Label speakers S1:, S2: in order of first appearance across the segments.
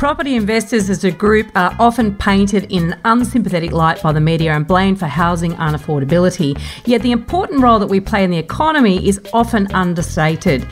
S1: Property investors as a group are often painted in an unsympathetic light by the media and blamed for housing unaffordability. Yet the important role that we play in the economy is often understated.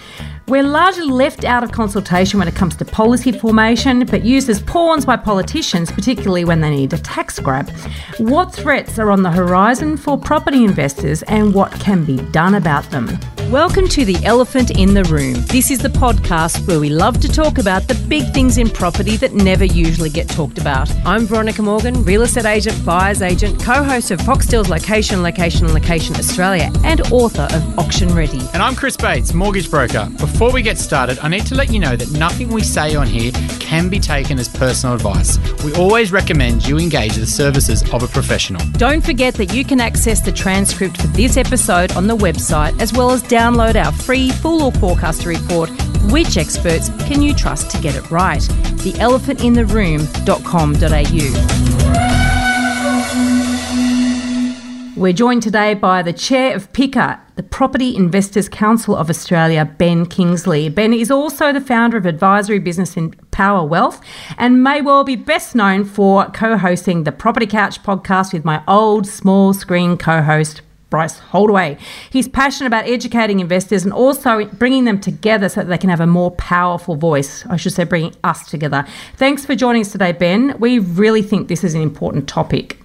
S1: We're largely left out of consultation when it comes to policy formation, but used as pawns by politicians, particularly when they need a tax grab. What threats are on the horizon for property investors and what can be done about them? Welcome to The Elephant in the Room. This is the podcast where we love to talk about the big things in property that never usually get talked about. I'm Veronica Morgan, real estate agent, buyer's agent, co host of Foxtel's Location, Location, Location Australia, and author of Auction Ready.
S2: And I'm Chris Bates, mortgage broker. Before we get started, I need to let you know that nothing we say on here can be taken as personal advice. We always recommend you engage the services of a professional.
S1: Don't forget that you can access the transcript for this episode on the website as well as download our free Fool or Forecaster report. Which experts can you trust to get it right? TheElephantInTheRoom.com.au. We're joined today by the chair of PICA, the Property Investors Council of Australia, Ben Kingsley. Ben is also the founder of advisory business in Power Wealth and may well be best known for co hosting the Property Couch podcast with my old small screen co host, Bryce Holdaway. He's passionate about educating investors and also bringing them together so that they can have a more powerful voice. I should say, bringing us together. Thanks for joining us today, Ben. We really think this is an important topic.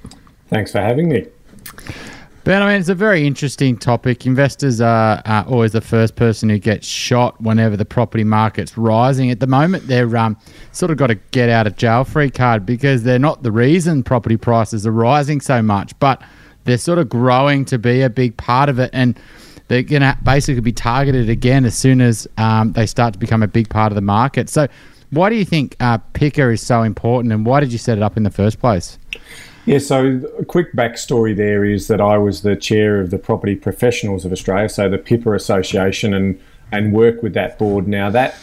S3: Thanks for having me.
S2: Ben, I mean, it's a very interesting topic. Investors are, are always the first person who gets shot whenever the property market's rising. At the moment, they're um, sort of got a get out of jail free card because they're not the reason property prices are rising so much, but they're sort of growing to be a big part of it. And they're going to basically be targeted again as soon as um, they start to become a big part of the market. So, why do you think uh, PICA is so important and why did you set it up in the first place?
S3: Yeah, so a quick backstory there is that I was the chair of the Property Professionals of Australia, so the PIPA Association, and, and work with that board. Now, that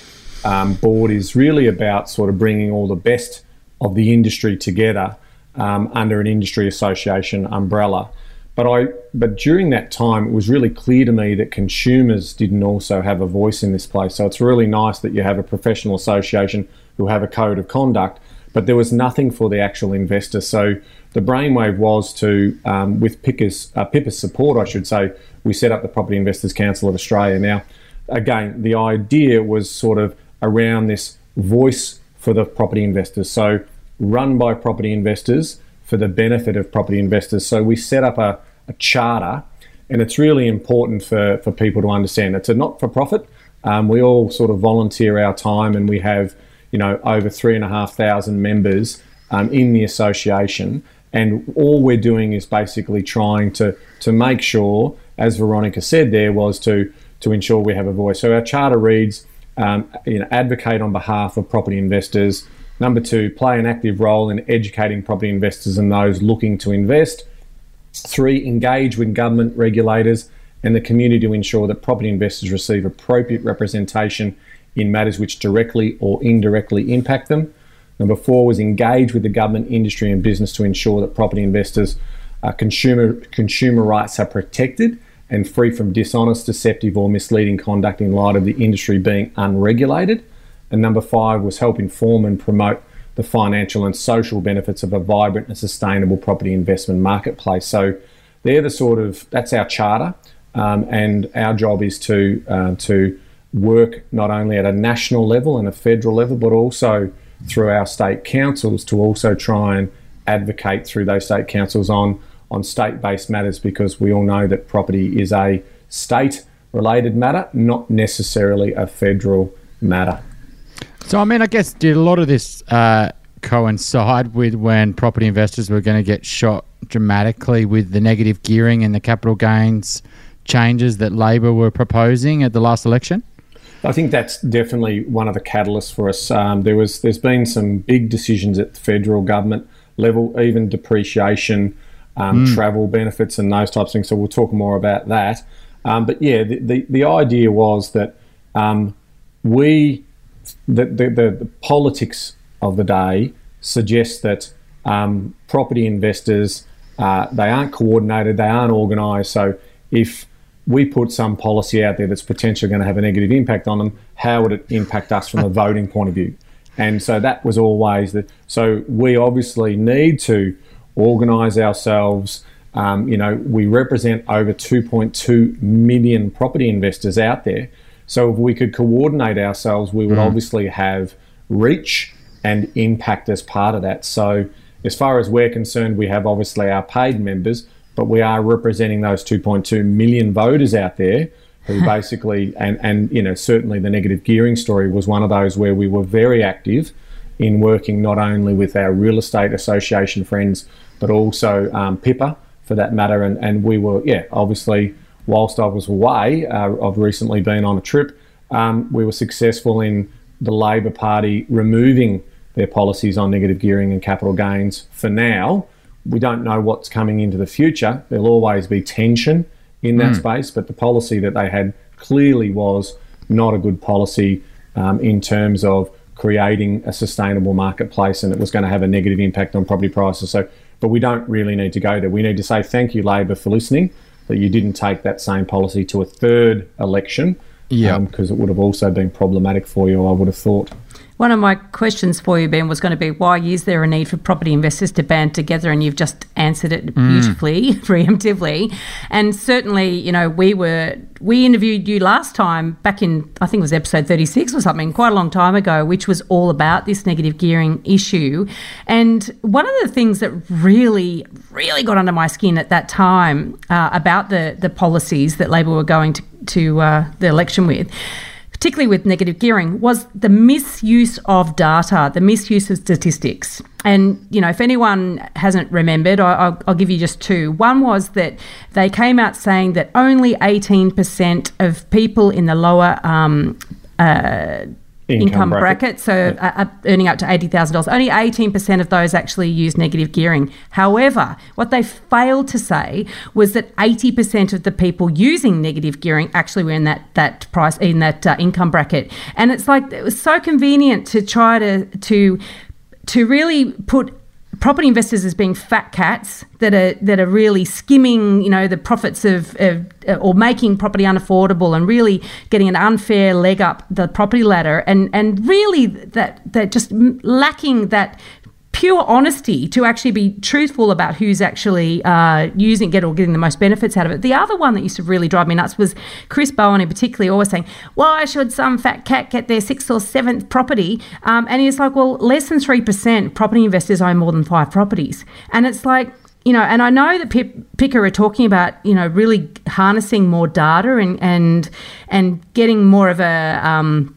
S3: um, board is really about sort of bringing all the best of the industry together um, under an industry association umbrella. But I, but during that time, it was really clear to me that consumers didn't also have a voice in this place. So it's really nice that you have a professional association who have a code of conduct, but there was nothing for the actual investor. So the brainwave was to, um, with PICA's, uh, PIPA's support, I should say, we set up the Property Investors Council of Australia. Now, again, the idea was sort of around this voice for the property investors. So run by property investors for the benefit of property investors. So we set up a, a charter, and it's really important for, for people to understand. It's a not for profit. Um, we all sort of volunteer our time, and we have you know over three and a half thousand members um, in the association. And all we're doing is basically trying to to make sure, as Veronica said, there was to to ensure we have a voice. So our charter reads, um, you know, advocate on behalf of property investors Number two, play an active role in educating property investors and those looking to invest. Three, engage with government regulators and the community to ensure that property investors receive appropriate representation in matters which directly or indirectly impact them. Number four was engage with the government, industry, and business to ensure that property investors' uh, consumer consumer rights are protected and free from dishonest, deceptive, or misleading conduct in light of the industry being unregulated. And number five was help inform and promote the financial and social benefits of a vibrant and sustainable property investment marketplace. So they're the sort of that's our charter, um, and our job is to uh, to work not only at a national level and a federal level, but also through our state councils to also try and advocate through those state councils on on state-based matters because we all know that property is a state-related matter, not necessarily a federal matter.
S2: So, I mean, I guess did a lot of this uh, coincide with when property investors were going to get shot dramatically with the negative gearing and the capital gains changes that Labor were proposing at the last election?
S3: I think that's definitely one of the catalysts for us. Um, there was, there's been some big decisions at the federal government level, even depreciation, um, mm. travel benefits, and those types of things. So we'll talk more about that. Um, but yeah, the, the, the idea was that um, we the, the, the, politics of the day suggests that um, property investors uh, they aren't coordinated, they aren't organised. So if we put some policy out there that's potentially going to have a negative impact on them, how would it impact us from a voting point of view? And so that was always the. So we obviously need to organise ourselves. Um, you know, we represent over 2.2 million property investors out there. So if we could coordinate ourselves, we would mm. obviously have reach and impact as part of that. So as far as we're concerned, we have obviously our paid members, but we are representing those 2.2 million voters out there who basically, and, and you know, certainly the negative gearing story was one of those where we were very active in working not only with our real estate association friends, but also um, PIPA for that matter. And, and we were, yeah, obviously, whilst I was away, uh, I've recently been on a trip, um, we were successful in the Labor Party removing their policies on negative gearing and capital gains for now. We don't know what's coming into the future. There'll always be tension in that mm. space, but the policy that they had clearly was not a good policy um, in terms of creating a sustainable marketplace and it was going to have a negative impact on property prices. So, but we don't really need to go there. We need to say thank you, Labor, for listening, that you didn't take that same policy to a third election. Yeah, because um, it would have also been problematic for you, I would have thought.
S1: One of my questions for you, Ben, was going to be why is there a need for property investors to band together? And you've just answered it mm. beautifully, mm. preemptively. And certainly, you know, we were we interviewed you last time back in I think it was episode 36 or something, quite a long time ago, which was all about this negative gearing issue. And one of the things that really, really got under my skin at that time uh, about the the policies that Labor were going to to uh, the election with particularly with negative gearing, was the misuse of data, the misuse of statistics. And, you know, if anyone hasn't remembered, I, will give you just two. One was that they came out saying that only 18% of people in the lower um, uh, income, income bracket. bracket. So yeah. uh, earning up to eighty thousand dollars. Only eighteen percent of those actually use negative gearing. However, what they failed to say was that eighty percent of the people using negative gearing actually were in that that price in that uh, income bracket. And it's like it was so convenient to try to to to really put property investors as being fat cats that are that are really skimming, you know, the profits of, of or making property unaffordable and really getting an unfair leg up the property ladder, and and really that that just lacking that pure honesty to actually be truthful about who's actually uh, using it or getting the most benefits out of it. The other one that used to really drive me nuts was Chris Bowen, in particular, always saying, "Why should some fat cat get their sixth or seventh property?" Um, and he's like, "Well, less than three percent property investors own more than five properties," and it's like you know, and I know that PIPA are talking about, you know, really harnessing more data and and and getting more of a um,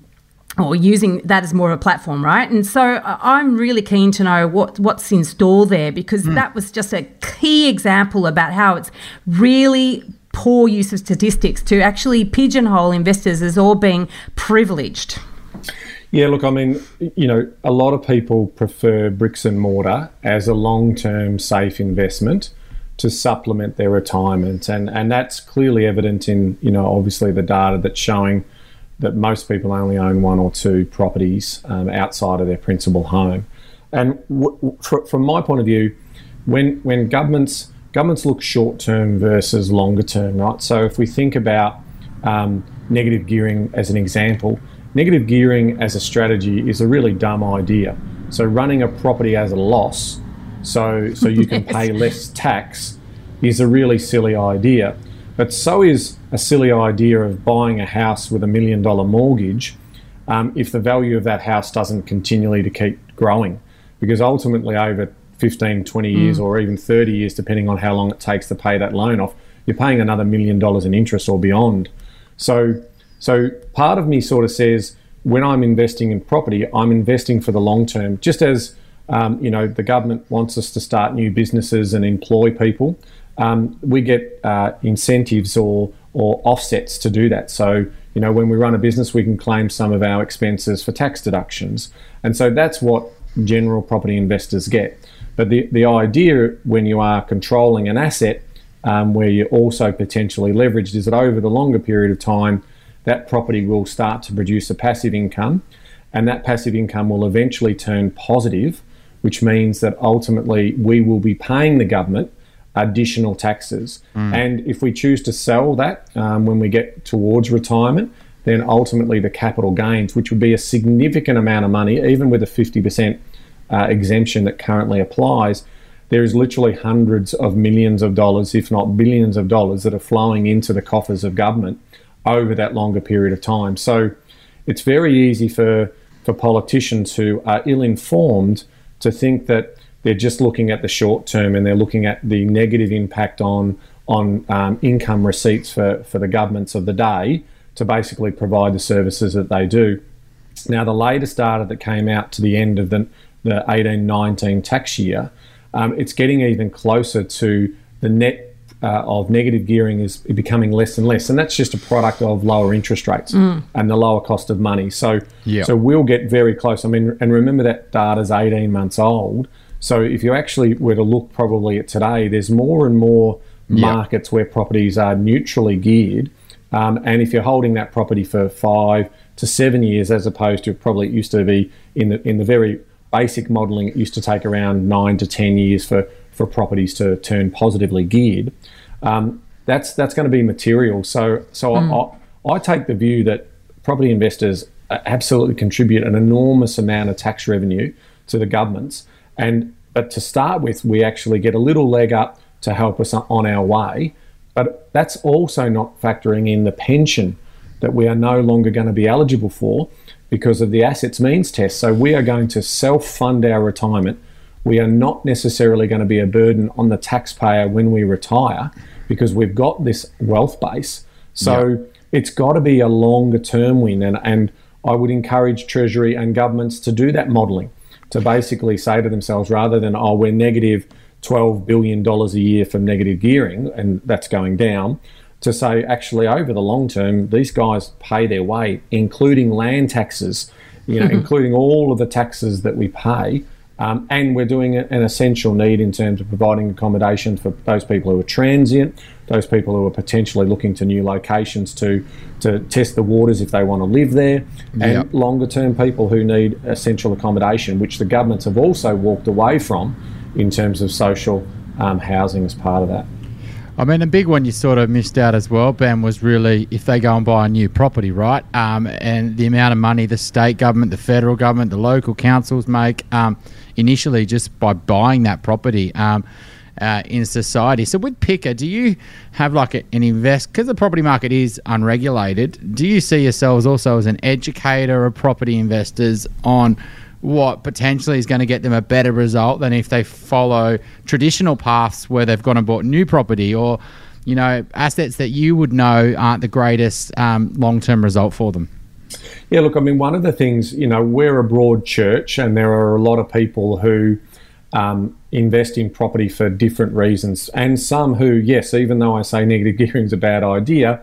S1: or using that as more of a platform, right? And so uh, I'm really keen to know what what's in store there because mm. that was just a key example about how it's really poor use of statistics to actually pigeonhole investors as all being privileged.
S3: Yeah, look, I mean, you know, a lot of people prefer bricks and mortar as a long-term safe investment to supplement their retirement, and and that's clearly evident in you know obviously the data that's showing that most people only own one or two properties um, outside of their principal home. And w- w- from my point of view, when when governments governments look short term versus longer term, right? So if we think about um, negative gearing as an example, negative gearing as a strategy is a really dumb idea. So running a property as a loss, so so you can yes. pay less tax, is a really silly idea. But so is a silly idea of buying a house with a million dollar mortgage um, if the value of that house doesn't continually to keep growing. Because ultimately, over 15, 20 years, mm. or even 30 years, depending on how long it takes to pay that loan off, you're paying another million dollars in interest or beyond. So, so part of me sort of says when I'm investing in property, I'm investing for the long term. Just as um, you know, the government wants us to start new businesses and employ people um, we get uh, incentives or or offsets to do that. So you know when we run a business, we can claim some of our expenses for tax deductions, and so that's what general property investors get. But the the idea when you are controlling an asset um, where you're also potentially leveraged is that over the longer period of time, that property will start to produce a passive income, and that passive income will eventually turn positive, which means that ultimately we will be paying the government additional taxes. Mm. And if we choose to sell that um, when we get towards retirement, then ultimately the capital gains, which would be a significant amount of money, even with a 50% uh, exemption that currently applies, there is literally hundreds of millions of dollars, if not billions of dollars, that are flowing into the coffers of government over that longer period of time. So it's very easy for, for politicians who are ill informed to think that they're just looking at the short term and they're looking at the negative impact on on um, income receipts for, for the governments of the day to basically provide the services that they do. Now, the latest data that came out to the end of the, the 18 19 tax year, um, it's getting even closer to the net uh, of negative gearing is becoming less and less, and that's just a product of lower interest rates mm. and the lower cost of money. So, yep. so we'll get very close. I mean, and remember that data is 18 months old. So, if you actually were to look probably at today, there's more and more markets yep. where properties are neutrally geared, um, and if you're holding that property for five to seven years, as opposed to probably it used to be in the in the very basic modelling, it used to take around nine to ten years for for properties to turn positively geared. Um, that's that's going to be material. So so mm. I, I take the view that property investors absolutely contribute an enormous amount of tax revenue to the governments, and but to start with, we actually get a little leg up to help us on our way. But that's also not factoring in the pension that we are no longer going to be eligible for because of the assets means test. So we are going to self fund our retirement we are not necessarily going to be a burden on the taxpayer when we retire because we've got this wealth base. So yep. it's got to be a longer term win. And, and I would encourage Treasury and governments to do that modelling, to basically say to themselves, rather than, oh, we're negative $12 billion a year from negative gearing, and that's going down, to say, actually, over the long term, these guys pay their way, including land taxes, you know, including all of the taxes that we pay. Um, and we're doing an essential need in terms of providing accommodation for those people who are transient, those people who are potentially looking to new locations to to test the waters if they want to live there, and yep. longer term people who need essential accommodation, which the governments have also walked away from in terms of social um, housing as part of that.
S2: I mean, a big one you sort of missed out as well, Ben, was really if they go and buy a new property, right? Um, and the amount of money the state government, the federal government, the local councils make um, initially just by buying that property. Um, uh, in society. So with PICA, do you have like an invest because the property market is unregulated? Do you see yourselves also as an educator of property investors on what potentially is going to get them a better result than if they follow traditional paths where they've gone and bought new property or, you know, assets that you would know aren't the greatest um, long term result for them?
S3: Yeah, look, I mean, one of the things, you know, we're a broad church and there are a lot of people who um, invest in property for different reasons. And some who, yes, even though I say negative gearing is a bad idea,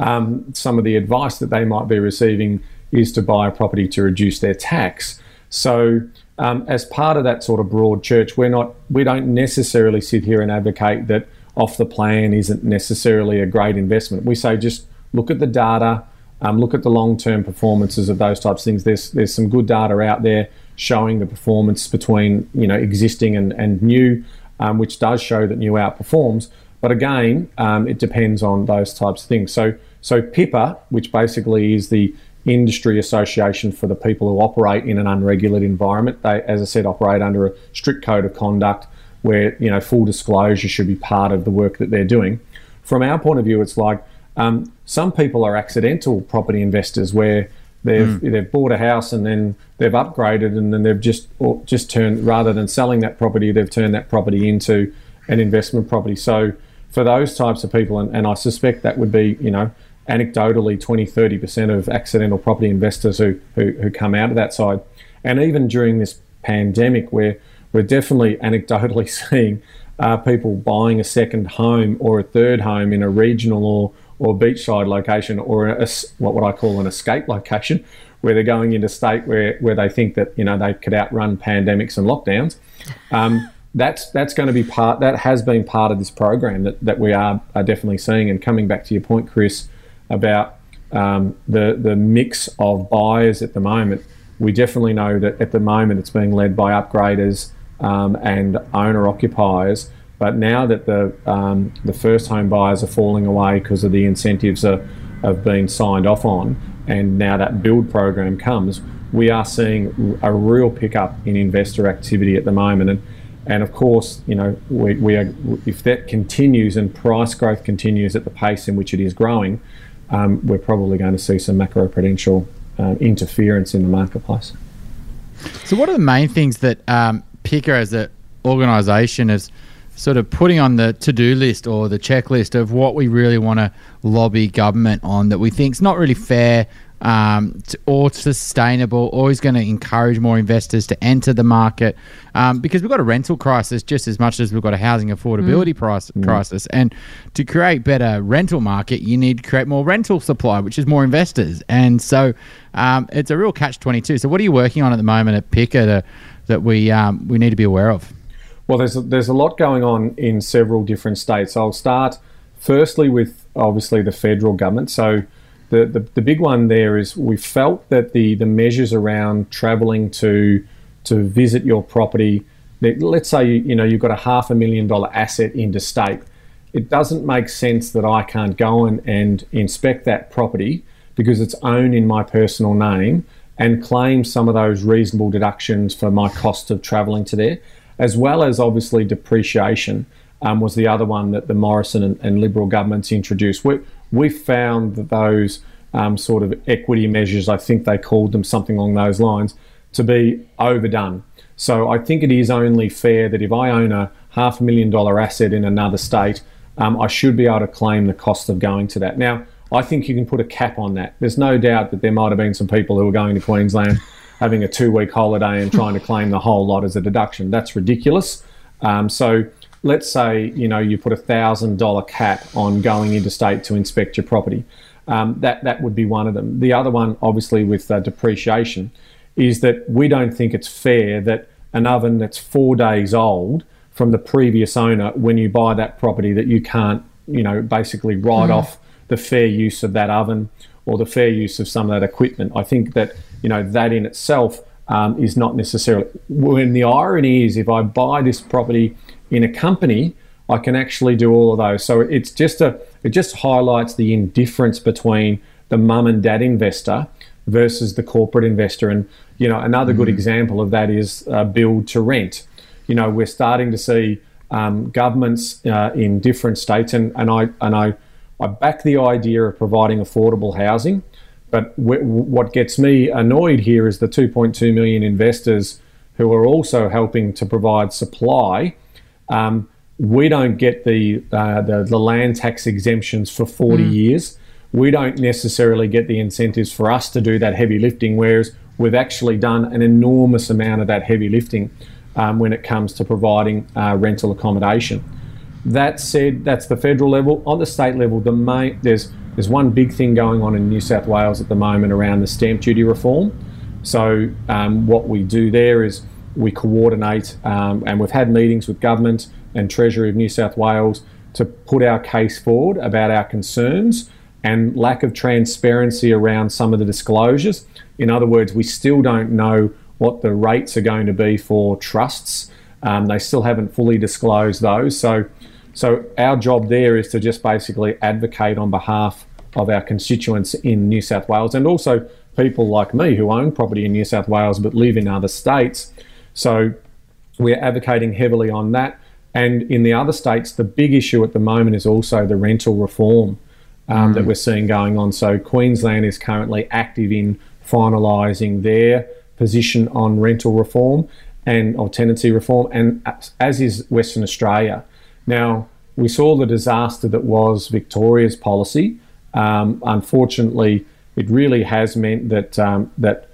S3: um, some of the advice that they might be receiving is to buy a property to reduce their tax. So, um, as part of that sort of broad church, we're not we don't necessarily sit here and advocate that off the plan isn't necessarily a great investment. We say just look at the data, um, look at the long term performances of those types of things. There's there's some good data out there showing the performance between you know existing and and new, um, which does show that new outperforms. But again, um, it depends on those types of things. So so PIPA, which basically is the industry association for the people who operate in an unregulated environment. They, as I said, operate under a strict code of conduct where you know full disclosure should be part of the work that they're doing. From our point of view, it's like um, some people are accidental property investors where they've mm. they've bought a house and then they've upgraded and then they've just just turned rather than selling that property, they've turned that property into an investment property. So for those types of people, and, and I suspect that would be you know anecdotally 20, 30% of accidental property investors who, who, who come out of that side. And even during this pandemic, where we're definitely anecdotally seeing uh, people buying a second home or a third home in a regional or, or beachside location or a, what would I call an escape location, where they're going into state where, where they think that you know they could outrun pandemics and lockdowns. Um, that's that's going to be part that has been part of this program that, that we are, are definitely seeing. And coming back to your point, Chris, about um, the the mix of buyers at the moment. We definitely know that at the moment it's being led by upgraders um, and owner occupiers. But now that the um, the first home buyers are falling away because of the incentives are, have been signed off on, and now that build program comes, we are seeing a real pickup in investor activity at the moment. And, and of course, you know, we, we are, if that continues and price growth continues at the pace in which it is growing, um, we're probably going to see some macro-prudential um, interference in the marketplace.
S2: So, what are the main things that um, PICA as an organisation is sort of putting on the to-do list or the checklist of what we really want to lobby government on that we think is not really fair um, or sustainable, or is going to encourage more investors to enter the market um, because we've got a rental crisis just as much as we've got a housing affordability mm. price, mm. crisis. And to create better rental market, you need to create more rental supply, which is more investors. And so um, it's a real catch twenty two. So what are you working on at the moment at PICA to, that we um, we need to be aware of?
S3: Well, there's a, there's a lot going on in several different states. I'll start firstly with obviously the federal government. So the, the, the big one there is we felt that the, the measures around travelling to to visit your property, let's say you know you've got a half a million dollar asset interstate, it doesn't make sense that I can't go and, and inspect that property because it's owned in my personal name and claim some of those reasonable deductions for my cost of travelling to there, as well as obviously depreciation. Um, was the other one that the Morrison and, and Liberal governments introduced. We, we found that those um, sort of equity measures, I think they called them something along those lines, to be overdone. So I think it is only fair that if I own a half a million dollar asset in another state, um, I should be able to claim the cost of going to that. Now, I think you can put a cap on that. There's no doubt that there might have been some people who were going to Queensland having a two week holiday and trying to claim the whole lot as a deduction. That's ridiculous. Um, so let's say you know you put a thousand dollar cap on going interstate to inspect your property. Um, that that would be one of them. The other one, obviously, with uh, depreciation, is that we don't think it's fair that an oven that's four days old from the previous owner, when you buy that property, that you can't, you know, basically write mm. off the fair use of that oven or the fair use of some of that equipment. I think that you know that in itself um, is not necessarily. When the irony is, if I buy this property in a company, I can actually do all of those. So it's just a it just highlights the indifference between the mum and dad investor versus the corporate investor. And you know another mm-hmm. good example of that is uh, build to rent. You know we're starting to see um, governments uh, in different states, and, and I and I I back the idea of providing affordable housing. But w- what gets me annoyed here is the 2.2 million investors who are also helping to provide supply. Um, we don't get the, uh, the, the land tax exemptions for 40 mm. years. We don't necessarily get the incentives for us to do that heavy lifting, whereas we've actually done an enormous amount of that heavy lifting um, when it comes to providing uh, rental accommodation. That said, that's the federal level. On the state level, the main there's there's one big thing going on in New South Wales at the moment around the stamp duty reform. So um, what we do there is we coordinate, um, and we've had meetings with government and Treasury of New South Wales to put our case forward about our concerns and lack of transparency around some of the disclosures. In other words, we still don't know what the rates are going to be for trusts. Um, they still haven't fully disclosed those. So, so our job there is to just basically advocate on behalf of our constituents in New South Wales and also people like me who own property in New South Wales but live in other states. So we're advocating heavily on that. And in the other states, the big issue at the moment is also the rental reform um, mm. that we're seeing going on. So Queensland is currently active in finalising their position on rental reform and or tenancy reform, and as is Western Australia. Now we saw the disaster that was Victoria's policy. Um, unfortunately, it really has meant that um, that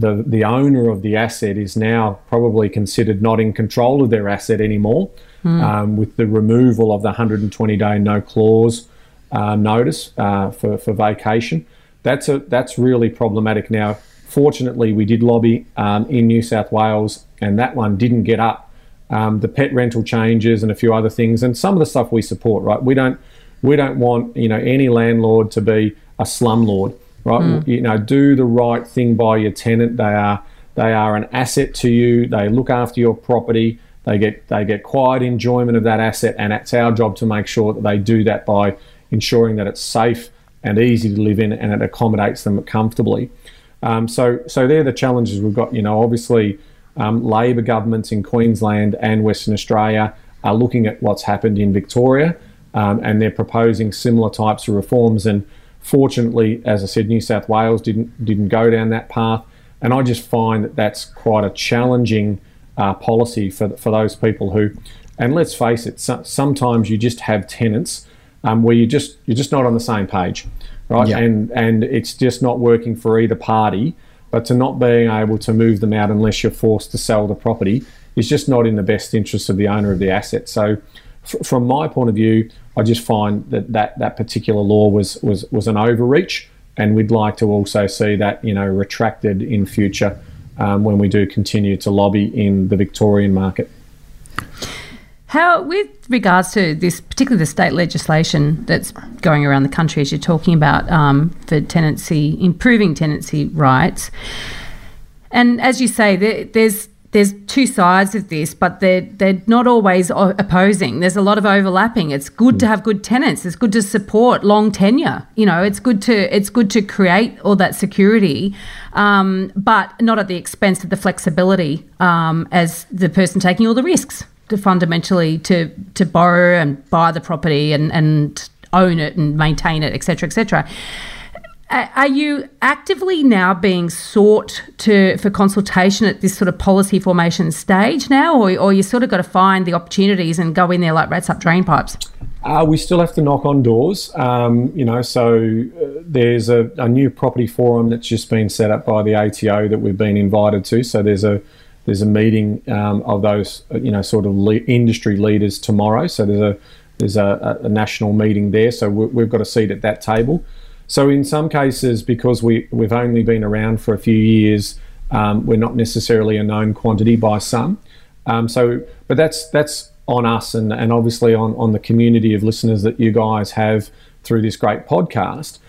S3: the the owner of the asset is now probably considered not in control of their asset anymore mm. um, with the removal of the 120 day no clause uh, notice uh, for, for vacation. That's, a, that's really problematic. Now, fortunately, we did lobby um, in New South Wales, and that one didn't get up. Um, the pet rental changes and a few other things, and some of the stuff we support. Right, we don't we don't want you know any landlord to be a slumlord. Right, mm. you know, do the right thing by your tenant. They are they are an asset to you. They look after your property. They get they get quiet enjoyment of that asset, and it's our job to make sure that they do that by ensuring that it's safe and easy to live in, and it accommodates them comfortably. Um, so, so they're the challenges we've got. You know, obviously, um, Labor governments in Queensland and Western Australia are looking at what's happened in Victoria, um, and they're proposing similar types of reforms. And fortunately, as I said, New South Wales didn't didn't go down that path, and I just find that that's quite a challenging uh, policy for for those people who. And let's face it, so, sometimes you just have tenants um, where you just you're just not on the same page, right? Yeah. And and it's just not working for either party. But to not being able to move them out unless you're forced to sell the property is just not in the best interest of the owner of the asset. So, from my point of view, I just find that that, that particular law was, was was an overreach, and we'd like to also see that you know retracted in future um, when we do continue to lobby in the Victorian market.
S1: How, with regards to this, particularly the state legislation that's going around the country, as you're talking about um, for tenancy, improving tenancy rights, and as you say, there, there's there's two sides of this, but they're they're not always opposing. There's a lot of overlapping. It's good to have good tenants. It's good to support long tenure. You know, it's good to it's good to create all that security, um, but not at the expense of the flexibility um, as the person taking all the risks to fundamentally to to borrow and buy the property and and own it and maintain it, etc., etc. Are you actively now being sought to for consultation at this sort of policy formation stage now, or, or you sort of got to find the opportunities and go in there like rats up drain pipes?
S3: Uh, we still have to knock on doors, um, you know. So uh, there's a, a, new property forum that's just been set up by the ATO that we've been invited to. So there's a there's a meeting um, of those, you know, sort of le- industry leaders tomorrow. So there's a there's a, a national meeting there. So we, have got a seat at that table. So in some cases, because we we've only been around for a few years, um, we're not necessarily a known quantity by some. Um, so, but that's that's on us and, and obviously on, on the community of listeners that you guys have through this great podcast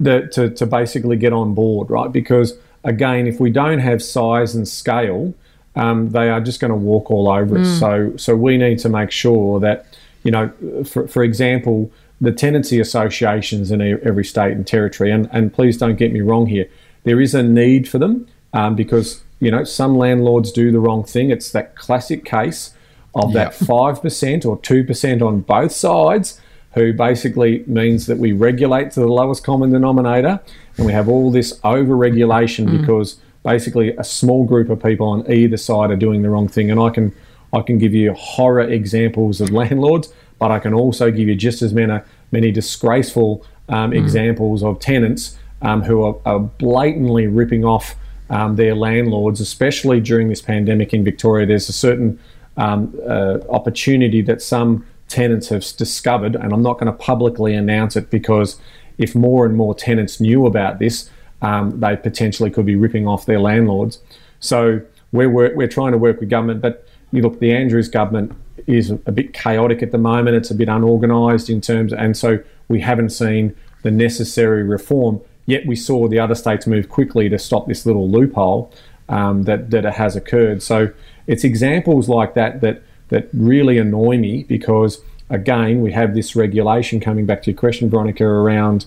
S3: that to, to basically get on board, right? Because again, if we don't have size and scale, um, they are just going to walk all over mm. us. So, so we need to make sure that, you know, for, for example, the tenancy associations in every state and territory, and, and please don't get me wrong here, there is a need for them um, because, you know, some landlords do the wrong thing. It's that classic case of yep. that 5% or 2% on both sides who basically means that we regulate to the lowest common denominator and we have all this over regulation mm. because basically a small group of people on either side are doing the wrong thing. And I can I can give you horror examples of landlords, but I can also give you just as many many disgraceful um, mm. examples of tenants um, who are, are, blatantly ripping off um, their landlords, especially during this pandemic in Victoria. There's a certain um, uh, opportunity that some tenants have discovered, and I'm not going to publicly announce it because if more and more tenants knew about this, um, they potentially could be ripping off their landlords. So we're, we're trying to work with government, but you look, the Andrews government is a bit chaotic at the moment. It's a bit unorganised in terms, and so we haven't seen the necessary reform. Yet we saw the other states move quickly to stop this little loophole um, that that has occurred. So it's examples like that that that really annoy me because again we have this regulation coming back to your question, Veronica, around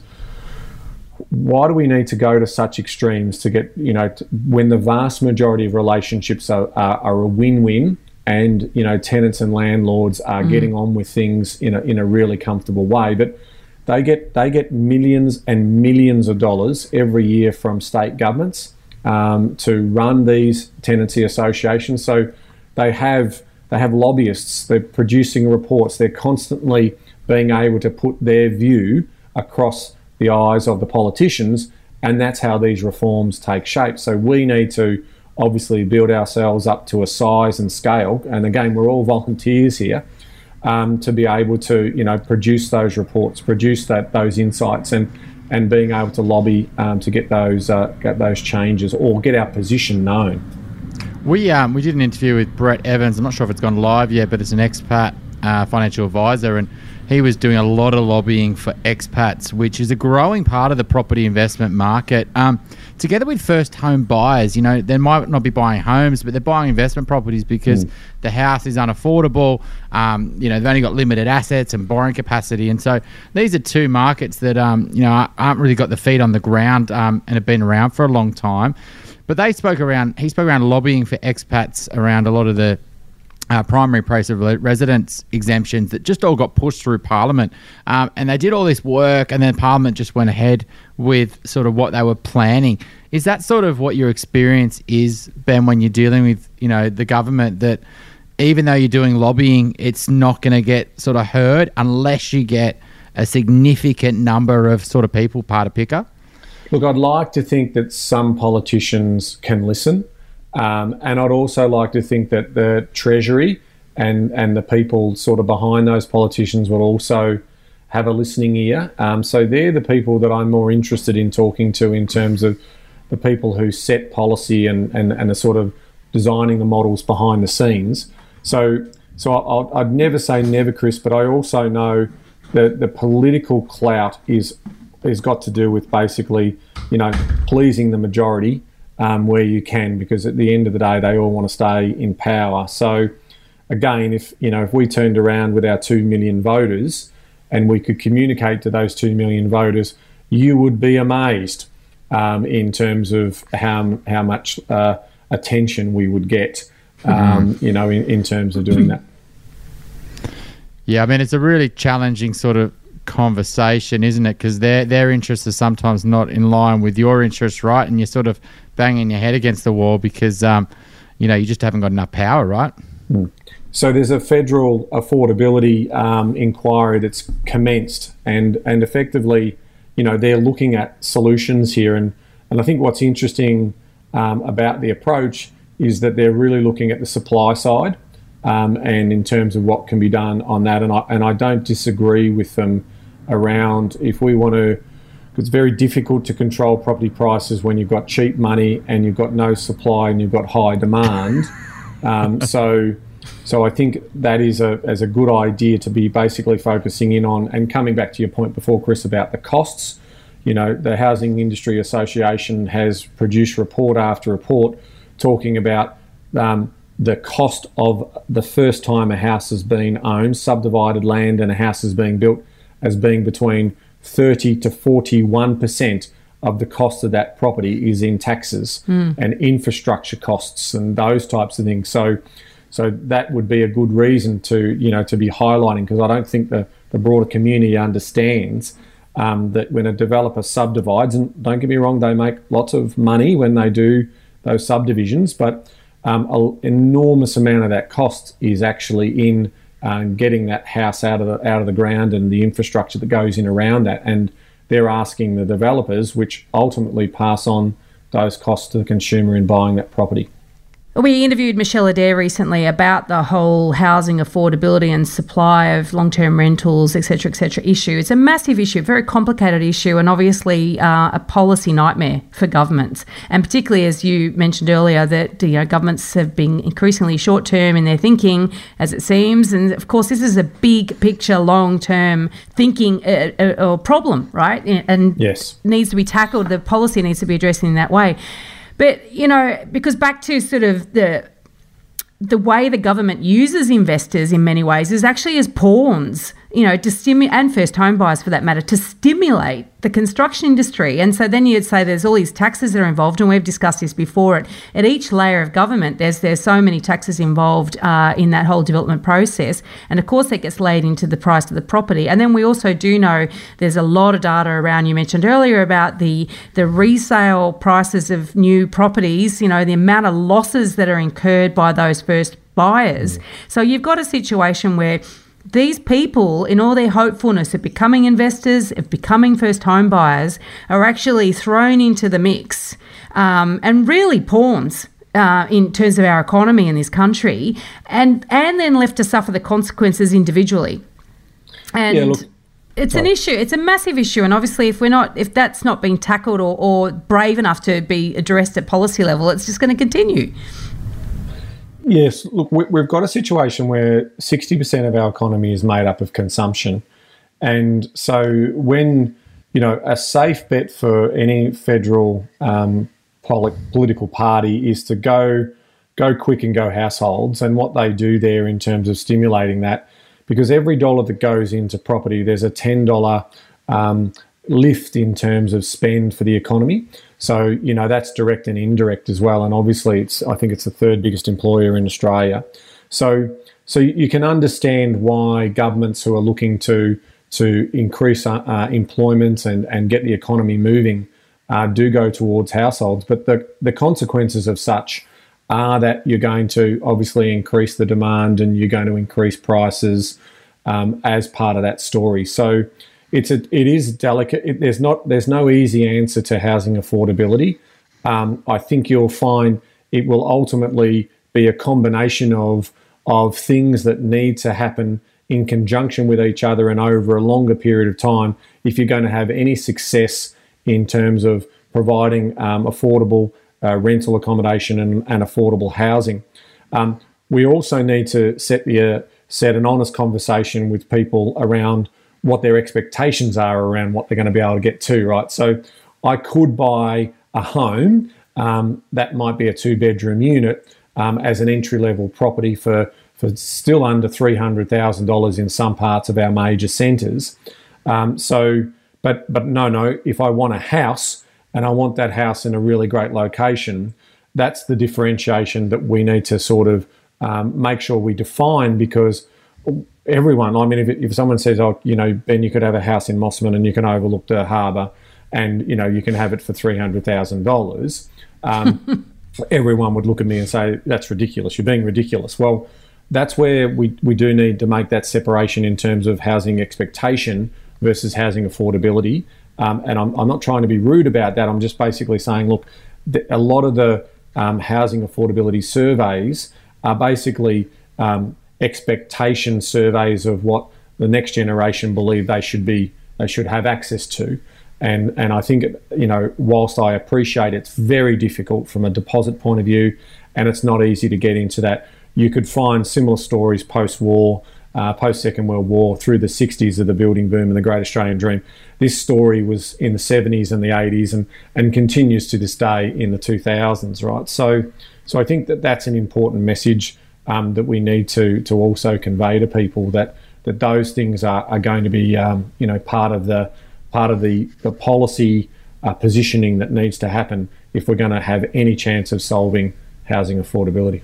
S3: why do we need to go to such extremes to get you know when the vast majority of relationships are, are, are, a win-win and you know tenants and landlords are mm. getting on with things in a, in a really comfortable way but they get they get millions and millions of dollars every year from state governments um, to run these tenancy associations so they have they have lobbyists they're producing reports they're constantly being able to put their view across the eyes of the politicians, and that's how these reforms take shape. So we need to obviously build ourselves up to a size and scale, and again, we're all volunteers here. Um, to be able to, you know, produce those reports, produce that those insights, and and being able to lobby um, to get those uh, get those changes or get our position known.
S2: We um, we did an interview with Brett Evans. I'm not sure if it's gone live yet, but it's an expat uh, financial advisor, and he was doing a lot of lobbying for expats, which is a growing part of the property investment market. Um, together with first home buyers, you know, they might not be buying homes, but they're buying investment properties because mm. the house is unaffordable. Um, you know, they've only got limited assets and borrowing capacity. And so these are two markets that, um, you know, aren't really got the feet on the ground um, and have been around for a long time. But they spoke around, he spoke around lobbying for expats around a lot of the uh, primary place of residence exemptions that just all got pushed through Parliament. Um, and they did all this work, and then Parliament just went ahead with sort of what they were planning. Is that sort of what your experience is, Ben, when you're dealing with you know the government that even though you're doing lobbying, it's not going to get sort of heard unless you get a significant number of sort of people part of PICA?
S3: Look, I'd like to think that some politicians can listen. Um, and I'd also like to think that the Treasury and, and the people sort of behind those politicians will also have a listening ear. Um, so they're the people that I'm more interested in talking to in terms of the people who set policy and, and, and are sort of designing the models behind the scenes. So, so i would never say never, Chris, but I also know that the political clout is is got to do with basically, you know, pleasing the majority um, where you can, because at the end of the day, they all want to stay in power. So, again, if you know, if we turned around with our two million voters and we could communicate to those two million voters, you would be amazed um, in terms of how how much uh, attention we would get. Um, mm-hmm. You know, in, in terms of doing that.
S2: Yeah, I mean, it's a really challenging sort of conversation, isn't it? Because their their interests are sometimes not in line with your interests, right? And you're sort of banging your head against the wall because um, you know you just haven't got enough power, right?
S3: Mm. So there's a federal affordability um, inquiry that's commenced, and and effectively, you know, they're looking at solutions here, and and I think what's interesting um, about the approach is that they're really looking at the supply side, um, and in terms of what can be done on that, and I and I don't disagree with them around if we want to it's very difficult to control property prices when you've got cheap money and you've got no supply and you've got high demand. Um, so, so I think that is a as a good idea to be basically focusing in on. And coming back to your point before, Chris, about the costs. You know, the Housing Industry Association has produced report after report talking about um, the cost of the first time a house has been owned, subdivided land, and a house is being built as being between 30 to 41% of the cost of that property is in taxes mm. and infrastructure costs and those types of things. So, so that would be a good reason to you know to be highlighting because I don't think the, the broader community understands um, that when a developer subdivides and don't get me wrong, they make lots of money when they do those subdivisions, but um, an enormous amount of that cost is actually in um, getting that house out of the out of the ground and the infrastructure that goes in around that. And they're asking the developers, which ultimately pass on those costs to the consumer in buying that property.
S1: We interviewed Michelle Adair recently about the whole housing affordability and supply of long-term rentals, etc., etc. issue. It's a massive issue, very complicated issue, and obviously uh, a policy nightmare for governments. And particularly, as you mentioned earlier, that you know governments have been increasingly short-term in their thinking, as it seems. And of course, this is a big picture, long-term thinking uh, uh, or problem, right? And
S3: yes,
S1: needs to be tackled. The policy needs to be addressed in that way. But, you know, because back to sort of the the way the government uses investors in many ways is actually as pawns you know, to stimulate, and first home buyers for that matter, to stimulate the construction industry. And so then you'd say there's all these taxes that are involved, and we've discussed this before. At, at each layer of government, there's there's so many taxes involved uh, in that whole development process, and of course that gets laid into the price of the property. And then we also do know there's a lot of data around. You mentioned earlier about the the resale prices of new properties. You know, the amount of losses that are incurred by those first buyers. Mm. So you've got a situation where these people, in all their hopefulness of becoming investors, of becoming first home buyers, are actually thrown into the mix um, and really pawns uh, in terms of our economy in this country, and and then left to suffer the consequences individually. And yeah, look, it's sorry. an issue. It's a massive issue, and obviously, if we're not, if that's not being tackled or, or brave enough to be addressed at policy level, it's just going to continue.
S3: Yes, look, we've got a situation where 60% of our economy is made up of consumption. And so when, you know, a safe bet for any federal um, political party is to go go quick and go households and what they do there in terms of stimulating that because every dollar that goes into property there's a $10 um, lift in terms of spend for the economy so you know that's direct and indirect as well and obviously it's i think it's the third biggest employer in australia so so you can understand why governments who are looking to to increase uh, uh, employment and, and get the economy moving uh, do go towards households. But the, the consequences of such are that you're going to obviously increase the demand and you're going to increase prices um, as part of that story. So it's a, it is delicate. It, there's not there's no easy answer to housing affordability. Um, I think you'll find it will ultimately be a combination of of things that need to happen in conjunction with each other and over a longer period of time if you're going to have any success in terms of providing um, affordable uh, rental accommodation and, and affordable housing. Um, we also need to set the uh, set an honest conversation with people around what their expectations are around what they're going to be able to get to. Right, so I could buy a home um, that might be a two bedroom unit um, as an entry level property for for still under $300,000 in some parts of our major centres. Um, so, but, but no, no, if I want a house and I want that house in a really great location, that's the differentiation that we need to sort of um, make sure we define because everyone, I mean, if, if someone says, oh, you know, Ben, you could have a house in Mosman and you can overlook the harbour and, you know, you can have it for $300,000, um, everyone would look at me and say, that's ridiculous. You're being ridiculous. Well, that's where we, we do need to make that separation in terms of housing expectation versus housing affordability. Um, and I'm, I'm not trying to be rude about that. I'm just basically saying, look, the, a lot of the um, housing affordability surveys are basically um, expectation surveys of what the next generation believe they should be they should have access to. And and I think you know, whilst I appreciate it's very difficult from a deposit point of view, and it's not easy to get into that you could find similar stories post war, uh, post Second World War, through the 60s of the building boom and the Great Australian Dream. This story was in the 70s and the 80s and, and continues to this day in the 2000s, right? So, so I think that that's an important message um, that we need to, to also convey to people that, that those things are, are going to be, um, you know, part of the, part of the, the policy uh, positioning that needs to happen if we're going to have any chance of solving housing affordability.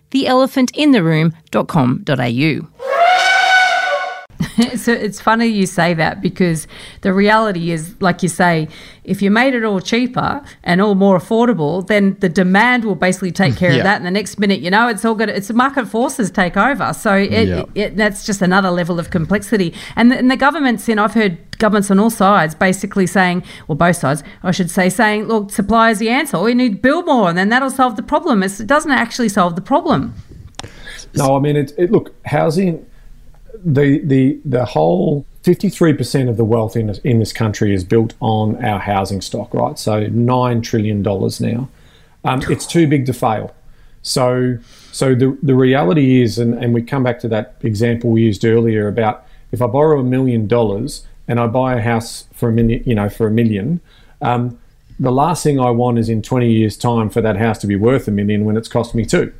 S1: theelephantintheroom.com.au. so it's funny you say that because the reality is, like you say, if you made it all cheaper and all more affordable, then the demand will basically take care yeah. of that. And the next minute, you know, it's all good. It's market forces take over. So it, yeah. it, it, that's just another level of complexity. And the, and the governments, and I've heard governments on all sides basically saying, well, both sides, I should say, saying, look, supply is the answer. We need to build more, and then that'll solve the problem. It's, it doesn't actually solve the problem.
S3: No, I mean, it, it, look, housing the the the whole 53% of the wealth in, in this country is built on our housing stock, right? So $9 trillion now. Um, it's too big to fail. So, so the, the reality is, and, and we come back to that example we used earlier about if I borrow a million dollars and I buy a house for a million, you know, for a million, um, the last thing I want is in 20 years' time for that house to be worth a million when it's cost me two.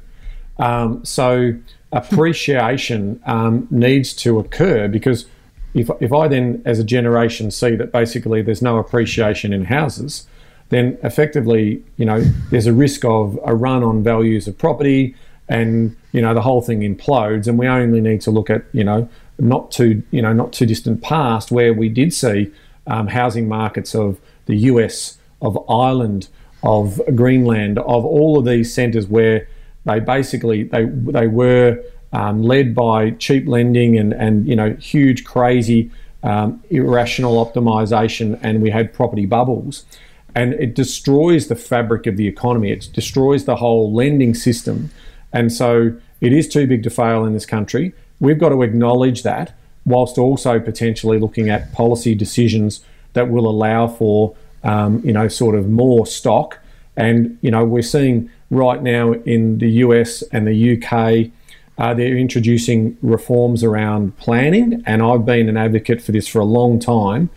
S3: Um, so appreciation um, needs to occur because if, if I then, as a generation, see that basically there's no appreciation in houses, then effectively, you know, there's a risk of a run on values of property and, you know, the whole thing implodes. And we only need to look at, you know, not too, you know, not too distant past where we did see um, housing markets of the US, of Ireland, of Greenland, of all of these centres where they basically they they were um, led by cheap lending and, and you know huge, crazy, um, irrational optimization, and we had property bubbles. And it destroys the fabric of the economy. It destroys the whole lending system. And so it is too big to fail in this country. We've got to acknowledge that, whilst also potentially looking at policy decisions that will allow for, um, you know, sort of more stock. And, you know, we're seeing right now in the US and the UK, uh, they're introducing reforms around planning. And I've been an advocate for this for a long time.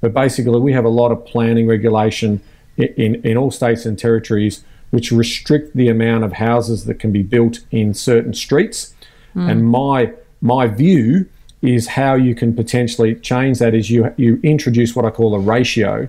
S3: But basically, we have a lot of planning regulation in, in all states and territories which restrict the amount of houses that can be built in certain streets. Mm. And my my view is how you can potentially change that is you you introduce what I call a ratio,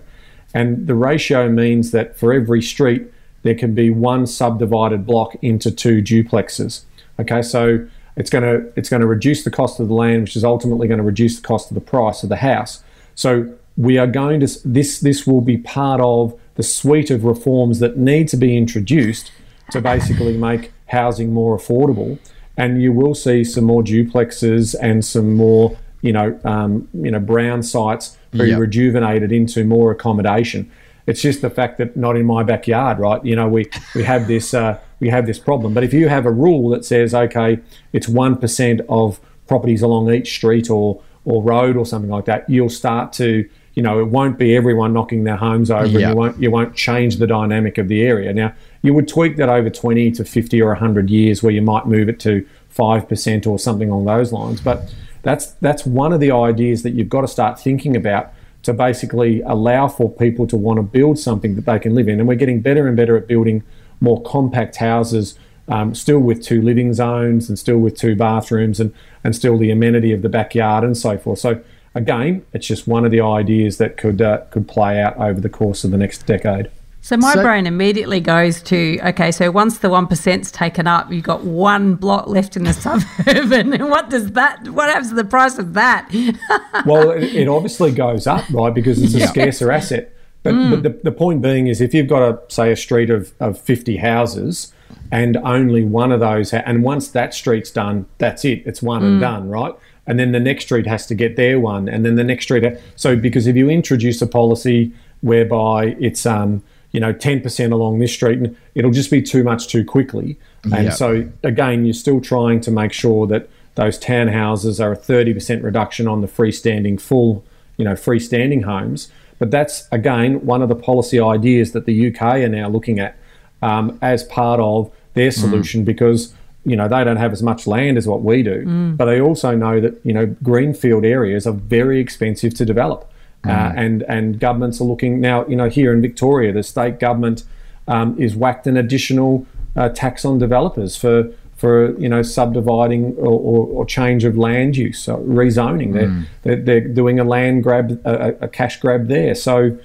S3: and the ratio means that for every street there can be one subdivided block into two duplexes. Okay, so it's going to it's going to reduce the cost of the land, which is ultimately going to reduce the cost of the price of the house. So we are going to this this will be part of the suite of reforms that need to be introduced to basically make housing more affordable. And you will see some more duplexes and some more, you know, um, you know, brown sites be yep. rejuvenated into more accommodation. It's just the fact that not in my backyard, right? You know, we we have this uh, we have this problem. But if you have a rule that says, okay, it's one percent of properties along each street or or road or something like that, you'll start to you know, it won't be everyone knocking their homes over. Yep. And you won't you won't change the dynamic of the area. Now, you would tweak that over 20 to 50 or 100 years, where you might move it to five percent or something along those lines. But that's that's one of the ideas that you've got to start thinking about to basically allow for people to want to build something that they can live in. And we're getting better and better at building more compact houses. Um, still with two living zones and still with two bathrooms and, and still the amenity of the backyard and so forth. So again, it's just one of the ideas that could uh, could play out over the course of the next decade.
S1: So my so, brain immediately goes to okay. So once the one percent's taken up, you've got one block left in the suburb, and what does that? What happens to the price of that?
S3: well, it, it, obviously goes up, right? Because it's a scarcer asset. But, mm. but the, the point being is, if you've got a say a street of, of fifty houses, and only one of those, ha- and once that street's done, that's it. It's one mm. and done, right? and then the next street has to get their one, and then the next street. Ha- so because if you introduce a policy whereby it's um, you know 10% along this street, and it'll just be too much too quickly. And yep. so again, you're still trying to make sure that those townhouses are a 30% reduction on the freestanding full, you know, freestanding homes. But that's again one of the policy ideas that the UK are now looking at um, as part of their mm. solution mm. because you know they don't have as much land as what we do mm. but they also know that you know greenfield areas are very expensive to develop mm. uh, and and governments are looking now you know here in victoria the state government um, is whacked an additional uh, tax on developers for for you know subdividing or, or, or change of land use so rezoning they're, mm. they're, they're doing a land grab a, a cash grab there so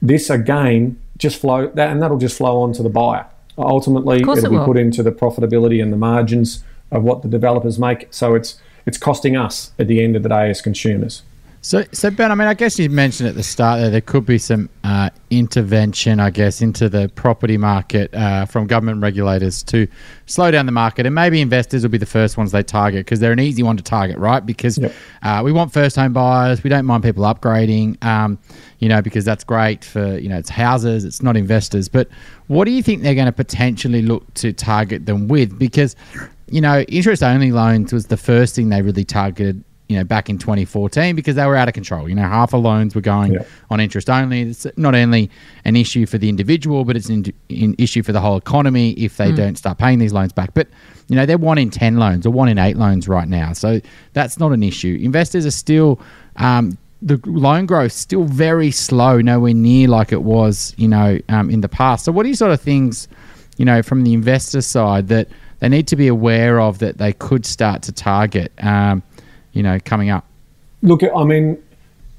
S3: this again just flow that and that'll just flow on to the buyer ultimately it'll it be put into the profitability and the margins of what the developers make. So it's it's costing us at the end of the day as consumers.
S2: So, so Ben, I mean, I guess you mentioned at the start there there could be some uh, intervention, I guess, into the property market uh, from government regulators to slow down the market, and maybe investors will be the first ones they target because they're an easy one to target, right? Because yep. uh, we want first home buyers, we don't mind people upgrading, um, you know, because that's great for you know it's houses, it's not investors. But what do you think they're going to potentially look to target them with? Because you know, interest only loans was the first thing they really targeted you know, back in 2014 because they were out of control. You know, half of loans were going yeah. on interest only. It's not only an issue for the individual, but it's an, an issue for the whole economy if they mm. don't start paying these loans back. But, you know, they're one in 10 loans or one in eight loans right now. So that's not an issue. Investors are still, um, the loan growth still very slow, nowhere near like it was, you know, um, in the past. So what are you sort of things, you know, from the investor side that they need to be aware of that they could start to target? Um, you know, coming up?
S3: Look, I mean,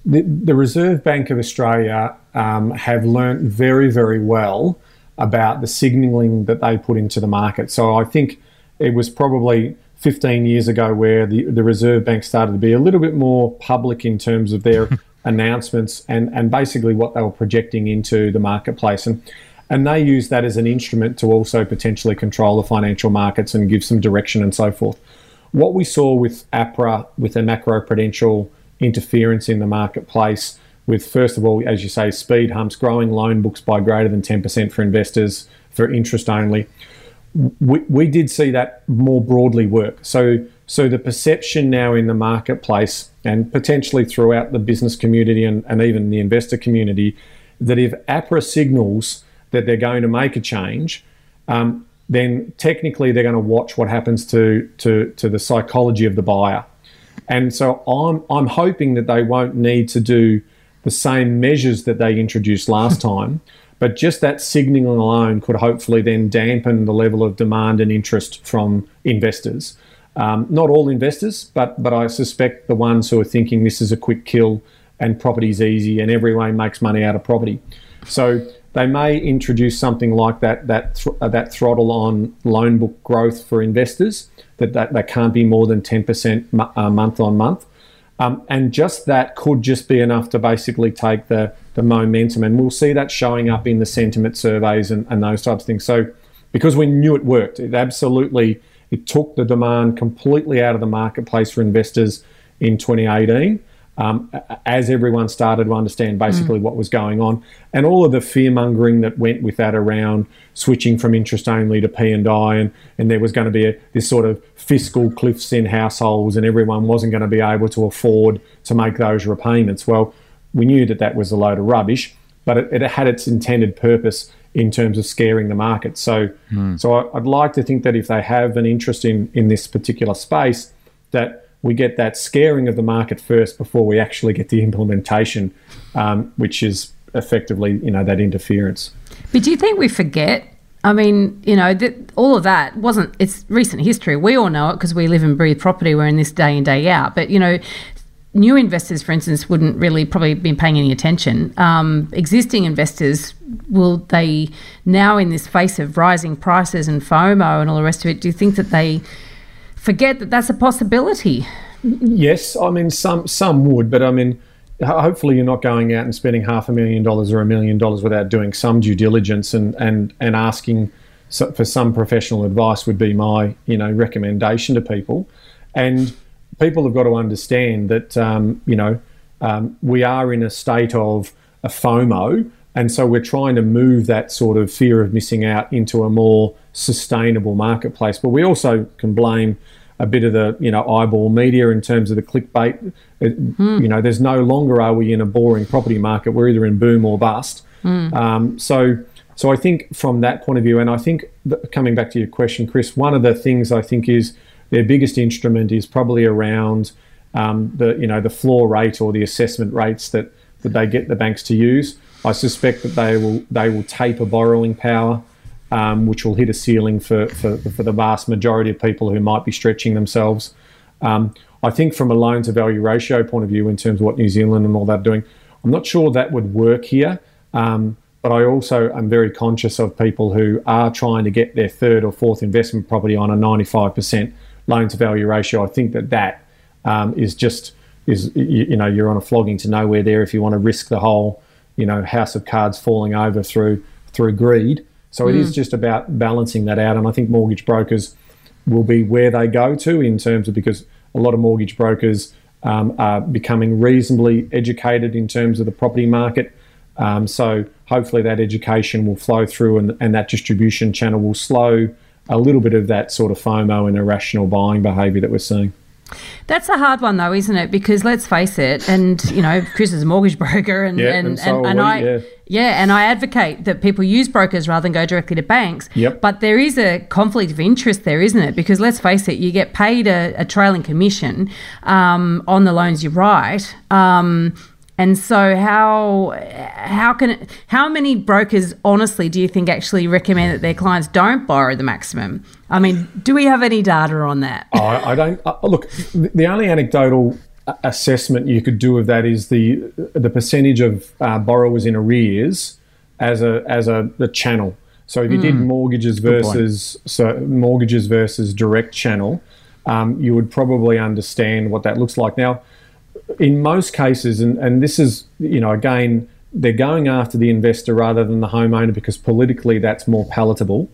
S3: the, the Reserve Bank of Australia um, have learnt very, very well about the signalling that they put into the market. So I think it was probably 15 years ago where the, the Reserve Bank started to be a little bit more public in terms of their announcements and, and basically what they were projecting into the marketplace. And, and they use that as an instrument to also potentially control the financial markets and give some direction and so forth. What we saw with APRA, with the macroprudential interference in the marketplace, with first of all, as you say, speed humps, growing loan books by greater than 10% for investors for interest only. We, we did see that more broadly work. So, so the perception now in the marketplace and potentially throughout the business community and, and even the investor community that if APRA signals that they're going to make a change, um, then technically they're going to watch what happens to, to, to the psychology of the buyer. And so I'm, I'm hoping that they won't need to do the same measures that they introduced last time, but just that signaling alone could hopefully then dampen the level of demand and interest from investors. Um, not all investors, but but I suspect the ones who are thinking this is a quick kill and property's easy and everyone makes money out of property. So they may introduce something like that that th- uh, that throttle on loan book growth for investors that that, that can't be more than 10% m- uh, month on month. Um, and just that could just be enough to basically take the, the momentum. And we'll see that showing up in the sentiment surveys and, and those types of things. So because we knew it worked, it absolutely it took the demand completely out of the marketplace for investors in 2018 um, as everyone started to understand basically mm. what was going on, and all of the fear mongering that went with that around switching from interest only to P and I, and and there was going to be a, this sort of fiscal cliffs in households, and everyone wasn't going to be able to afford to make those repayments. Well, we knew that that was a load of rubbish, but it, it had its intended purpose in terms of scaring the market. So, mm. so I, I'd like to think that if they have an interest in in this particular space, that we get that scaring of the market first before we actually get the implementation, um, which is effectively, you know, that interference.
S1: But do you think we forget? I mean, you know, that all of that wasn't. It's recent history. We all know it because we live and breathe property. We're in this day in day out. But you know, new investors, for instance, wouldn't really probably be paying any attention. Um, existing investors will they now in this face of rising prices and FOMO and all the rest of it? Do you think that they forget that that's a possibility.
S3: Yes, I mean some some would, but I mean hopefully you're not going out and spending half a million dollars or a million dollars without doing some due diligence and and and asking for some professional advice would be my you know recommendation to people, and people have got to understand that um, you know um, we are in a state of a FOMO. And so we're trying to move that sort of fear of missing out into a more sustainable marketplace. But we also can blame a bit of the you know eyeball media in terms of the clickbait. It, hmm. You know, there's no longer are we in a boring property market. We're either in boom or bust. Hmm. Um, so. So I think from that point of view, and I think coming back to your question, Chris, one of the things I think is their biggest instrument is probably around um, the you know the floor rate or the assessment rates that, that they get the banks to use. I suspect that they will they will taper borrowing power um, which will hit a ceiling for, for, for, the vast majority of people who might be stretching themselves. Um, I think from a loan to value ratio point of view, in terms of what New Zealand and all that are doing, I'm not sure that would work here. Um, but I also am very conscious of people who are trying to get their third or fourth investment property on a 95% loan to value ratio. I think that that um, is just is you, you know you're on a flogging to nowhere there if you want to risk the whole you know house of cards falling over through through greed. So it mm. is just about balancing that out. And I think mortgage brokers will be where they go to in terms of because a lot of mortgage brokers um, are becoming reasonably educated in terms of the property market. Um, so hopefully that education will flow through and, and that distribution channel will slow a little bit of that sort of FOMO and irrational buying behaviour that we're seeing.
S1: That's a hard one, though, isn't it? Because let's face it, and you know, Chris is a mortgage broker, and
S3: yeah,
S1: and,
S3: and, so
S1: and, and
S3: we,
S1: I,
S3: yeah.
S1: yeah, and I advocate that people use brokers rather than go directly to banks.
S3: Yep.
S1: But there is a conflict of interest there, isn't it? Because let's face it, you get paid a, a trailing commission um, on the loans you write. Um, and so, how how can how many brokers honestly do you think actually recommend that their clients don't borrow the maximum? I mean, do we have any data on that?
S3: I, I don't uh, look. The only anecdotal assessment you could do of that is the the percentage of uh, borrowers in arrears as a as a the channel. So if you mm. did hmm. mortgages versus so mortgages versus direct channel, um, you would probably understand what that looks like. Now in most cases, and, and this is, you know, again, they're going after the investor rather than the homeowner because politically that's more palatable.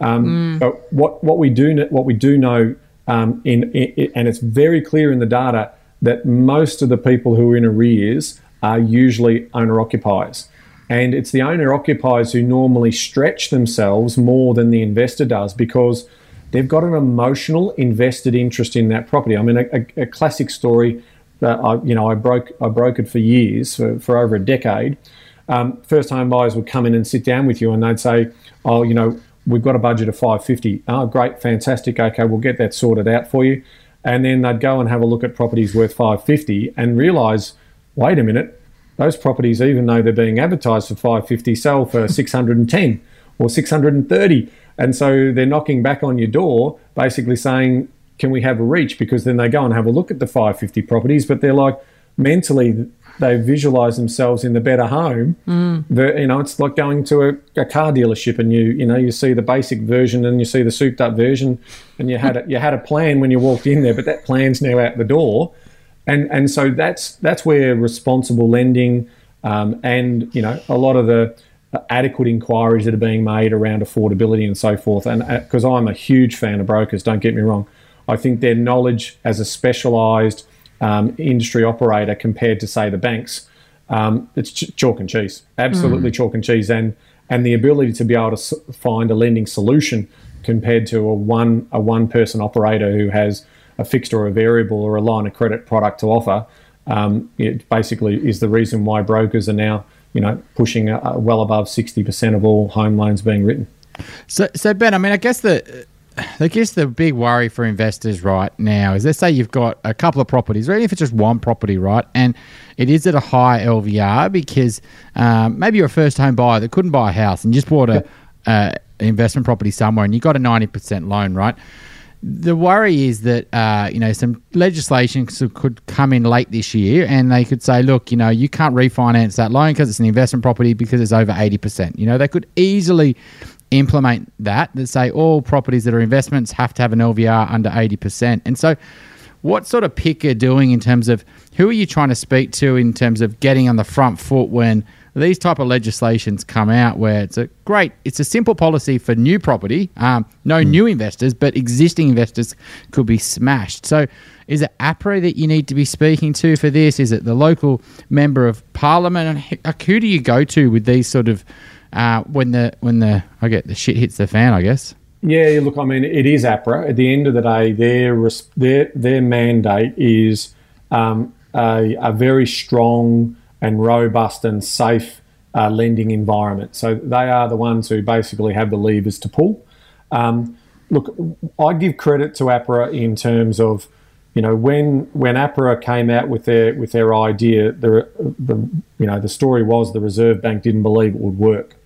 S3: Um, mm. But what, what we do what we do know um, in, in, and it's very clear in the data that most of the people who are in arrears are usually owner occupiers. And it's the owner occupiers who normally stretch themselves more than the investor does because they've got an emotional invested interest in that property. I mean, a, a, a classic story that I, you know, I broke I broke it for years, for, for over a decade. Um, first home buyers would come in and sit down with you and they'd say, "Oh, you know, we've got a budget of 550. Oh, great, fantastic. Okay, we'll get that sorted out for you." And then they'd go and have a look at properties worth 550 and realize, wait a minute, those properties, even though they're being advertised for 550, sell for 610 or 630. And so they're knocking back on your door, basically saying, can we have a reach? Because then they go and have a look at the 550 properties, but they're like, mentally, they visualize themselves in the better home. Mm. The, you know, it's like going to a, a, car dealership and you, you know, you see the basic version and you see the souped up version, and you had a, you had a plan when you walked in there, but that plan's now out the door and and so that's that's where responsible lending um, and you know a lot of the adequate inquiries that are being made around affordability and so forth. And because uh, I'm a huge fan of brokers, don't get me wrong, I think their knowledge as a specialised um, industry operator compared to say the banks, um, it's ch- chalk and cheese, absolutely mm. chalk and cheese, and and the ability to be able to s- find a lending solution compared to a one a one person operator who has a fixed or a variable or a line of credit product to offer, um, it basically is the reason why brokers are now, you know, pushing uh, well above 60% of all home loans being written.
S2: So, so Ben, I mean, I guess the, I guess the big worry for investors right now is let's say you've got a couple of properties, or even if it's just one property, right, and it is at a high LVR because um, maybe you're a first home buyer that couldn't buy a house and just bought a, uh, investment property somewhere and you got a 90% loan, right? the worry is that uh, you know some legislation could come in late this year, and they could say, look, you know, you can't refinance that loan because it's an investment property because it's over eighty percent. You know, they could easily implement that that say all properties that are investments have to have an LVR under eighty percent, and so. What sort of PICA doing in terms of who are you trying to speak to in terms of getting on the front foot when these type of legislations come out where it's a great, it's a simple policy for new property, um, no mm. new investors, but existing investors could be smashed. So, is it APRA that you need to be speaking to for this? Is it the local member of parliament? Who do you go to with these sort of uh, when the when the I get the shit hits the fan? I guess.
S3: Yeah, look, I mean, it is APRA. At the end of the day, their their their mandate is um, a, a very strong and robust and safe uh, lending environment. So they are the ones who basically have the levers to pull. Um, look, I give credit to APRA in terms of, you know, when when APRA came out with their with their idea, the, the you know the story was the Reserve Bank didn't believe it would work,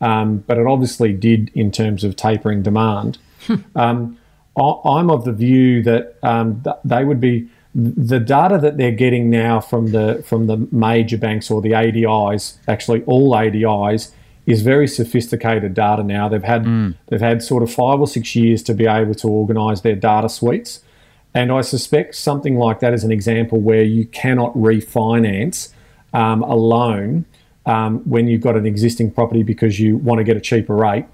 S3: um, but it obviously did in terms of tapering demand. Hmm. um, I, am of the view that um, th- they would be the data that they're getting now from the from the major banks or the ADIs, actually all ADIs, is very sophisticated data now. They've had mm. they've had sort of five or six years to be able to organise their data suites, and I suspect something like that is an example where you cannot refinance um, a loan um, when you've got an existing property because you want to get a cheaper rate.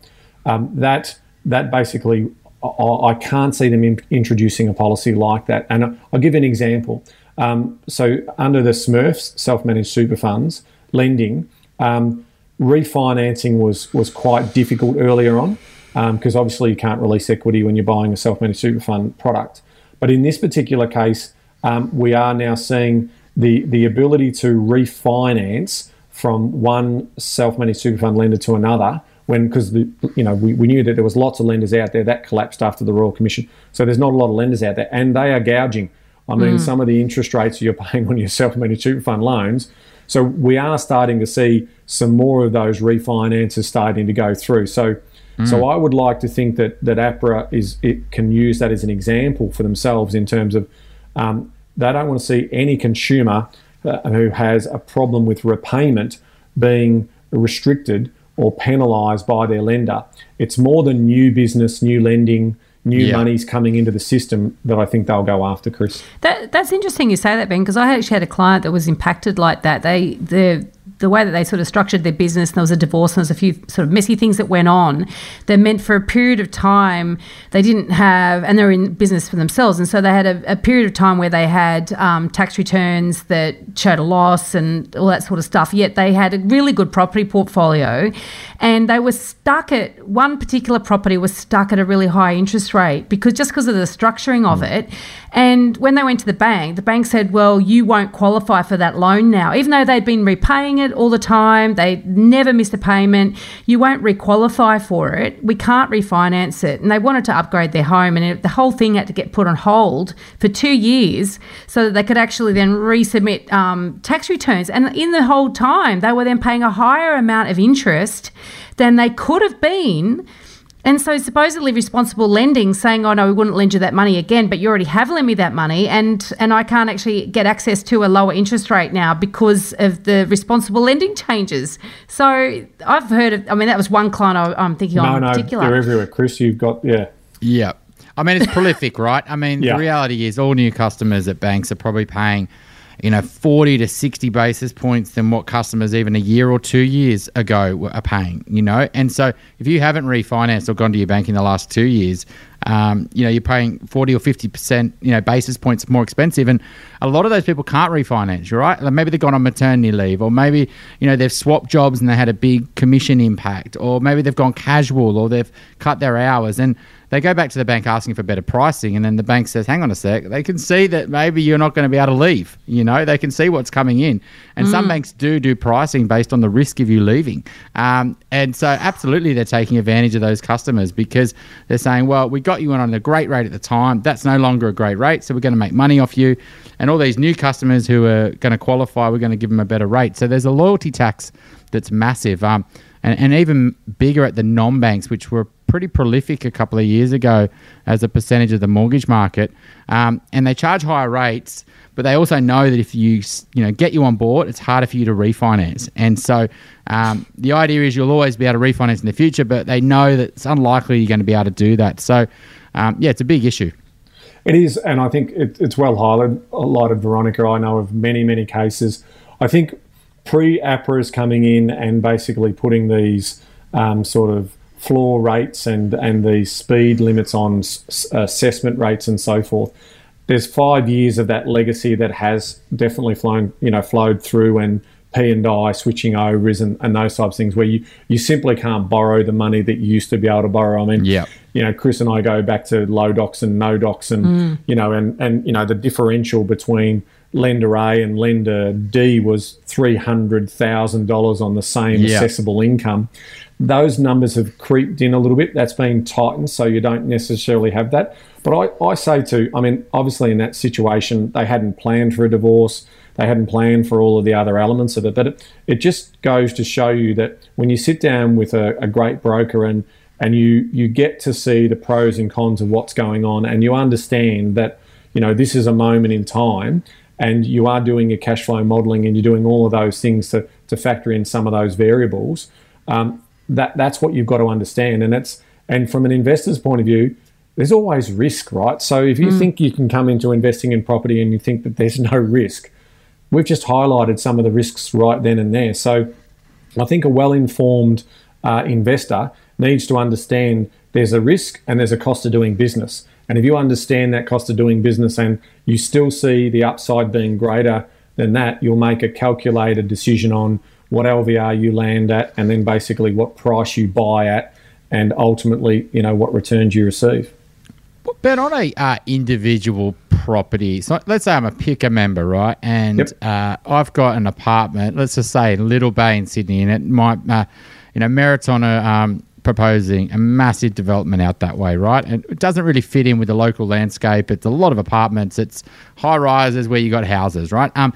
S3: Um, that that basically I can't see them in, introducing a policy like that. And I'll give an example. Um, so, under the Smurfs, self-managed super funds lending, um, refinancing was was quite difficult earlier on because um, obviously you can't release equity when you're buying a self-managed super fund product. But in this particular case, um, we are now seeing the the ability to refinance from one self-managed super fund lender to another when because the you know we, we knew that there was lots of lenders out there that collapsed after the Royal Commission. So there's not a lot of lenders out there, and they are gouging. I mean, mm. some of the interest rates you're paying on your self-managed super fund loans. So we are starting to see some more of those refinances starting to go through. So. Mm. So I would like to think that that APRA is it can use that as an example for themselves in terms of um, they don't want to see any consumer uh, who has a problem with repayment being restricted or penalised by their lender. It's more than new business, new lending, new yeah. monies coming into the system that I think they'll go after, Chris.
S1: That, that's interesting you say that, Ben, because I actually had a client that was impacted like that. They the the way that they sort of structured their business, and there was a divorce, and there was a few sort of messy things that went on. That meant for a period of time they didn't have, and they were in business for themselves, and so they had a, a period of time where they had um, tax returns that showed a loss and all that sort of stuff. Yet they had a really good property portfolio, and they were stuck at one particular property was stuck at a really high interest rate because just because of the structuring of it. And when they went to the bank, the bank said, "Well, you won't qualify for that loan now, even though they'd been repaying it all the time. They never miss a payment. You won't requalify for it. We can't refinance it." And they wanted to upgrade their home, and it, the whole thing had to get put on hold for two years so that they could actually then resubmit um, tax returns. And in the whole time, they were then paying a higher amount of interest than they could have been and so supposedly responsible lending saying, oh no, we wouldn't lend you that money again, but you already have lent me that money and, and I can't actually get access to a lower interest rate now because of the responsible lending changes. So I've heard of, I mean, that was one client I, am thinking
S3: no,
S1: of in
S3: no,
S1: particular.
S3: they're everywhere. Chris, you've got, yeah.
S2: Yeah. I mean, it's prolific, right? I mean,
S3: Yeah.
S2: the reality is all new customers at banks are probably paying, you know, 40 to 60 basis points than what customers even a year or two years ago were paying, you know? And so if you haven't refinanced or gone to your bank in the last two years, um, you know, you're paying 40 or 50%, you know, basis points more expensive. And a lot of those people can't refinance, right? Like maybe they've gone on maternity leave, or maybe, you know, they've swapped jobs and they had a big commission impact, or maybe they've gone casual or they've cut their hours. And they go back to the bank asking for better pricing, and then the bank says, "Hang on a sec." They can see that maybe you're not going to be able to leave. You know, they can see what's coming in, and some banks do do pricing based on the risk of you leaving. Um, and so, absolutely, they're taking advantage of those customers because they're saying, "Well, we got you in on a great rate at the time. That's no longer a great rate, so we're going to make money off you." And all these new customers who are going to qualify, we're going to give them a better rate. So there's a loyalty tax that's massive. Um, and, and even bigger at the non-banks, which were pretty prolific a couple of years ago as a percentage of the mortgage market. Um, and they charge higher rates, but they also know that if you you know get you on board, it's harder for you to refinance. And so um, the idea is you'll always be able to refinance in the future, but they know that it's unlikely you're going to be able to do that. So um, yeah, it's a big issue.
S3: It is, and I think it, it's well highlighted, Veronica. I know of many, many cases. I think pre APRA's coming in and basically putting these um, sort of floor rates and, and these speed limits on s- assessment rates and so forth. There's five years of that legacy that has definitely flown, you know, flowed through and P and I switching overs and, and those types of things where you, you simply can't borrow the money that you used to be able to borrow. I mean,
S2: Yep.
S3: you know, Chris and I go back to low docs and no docs, and mm. you know, and and you know, the differential between lender A and lender D was three hundred thousand dollars on the same
S2: Yeah.
S3: assessable income. Those numbers have creeped in a little bit. That's been tightened, so you don't necessarily have that. But I, I say to, I mean, obviously in that situation, they hadn't planned for a divorce. They hadn't planned for all of the other elements of it. But it, it just goes to show you that when you sit down with a, a great broker and and you you get to see the pros and cons of what's going on and you understand that you know this is a moment in time and you are doing your cash flow modeling and you're doing all of those things to, to factor in some of those variables um, that that's what you've got to understand. And it's and from an investor's point of view there's always risk right? So if you think you can come into investing in property and you think that there's no risk we've just highlighted some of the risks right then and there. So I think a well informed uh, investor needs to understand there's a risk and there's a cost of doing business. And if you understand that cost of doing business and you still see the upside being greater than that, you'll make a calculated decision on what LVR you land at and then basically what price you buy at and ultimately, you know, what returns you receive.
S2: But on a uh, individual property, so let's say I'm a PICA member, right? And
S3: Yep.
S2: uh, I've got an apartment, let's just say Little Bay in Sydney, and it might, uh, you know, Meriton are um, proposing a massive development out that way, right? And it doesn't really fit in with the local landscape. It's a lot of apartments. It's high rises where you got houses, right? Um,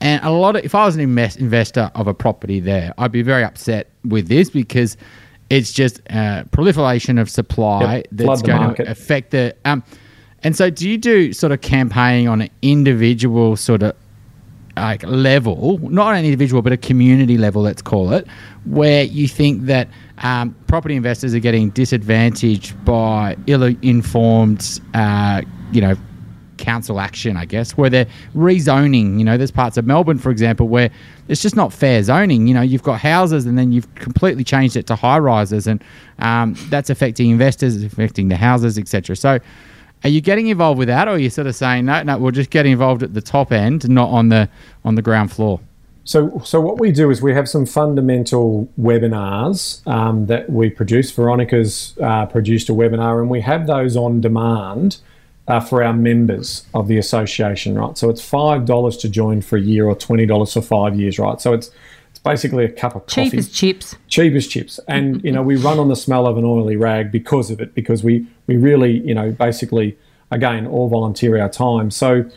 S2: and a lot of, if I was an invest, investor of a property there, I'd be very upset with this because it's just uh, proliferation of supply
S3: Yep,
S2: that's going
S3: market.
S2: to affect the. Um, and so, do you do sort of campaigning on an individual sort of like level, not an individual, but a community level, let's call it, where you think that um, property investors are getting disadvantaged by ill-informed, uh, you know, council action, I guess, where they're rezoning. You know, there's parts of Melbourne, for example, where it's just not fair zoning. You know, you've got houses and then you've completely changed it to high rises, and um, that's affecting investors, affecting the houses, etc. So, are you getting involved with that, or are you sort of saying no, no, we'll just get involved at the top end, not on the on the ground floor?
S3: So, so what we do is we have some fundamental webinars um, that we produce. Veronica's uh, produced a webinar, and we have those on demand uh, for our members of the association, right? So it's five dollars to join for a year, or twenty dollars for five years, right? So it's basically a cup of coffee.
S1: Cheap as chips.
S3: Cheap as chips, and you know we run on the smell of an oily rag because of it, because we we really you know basically again all volunteer our time. So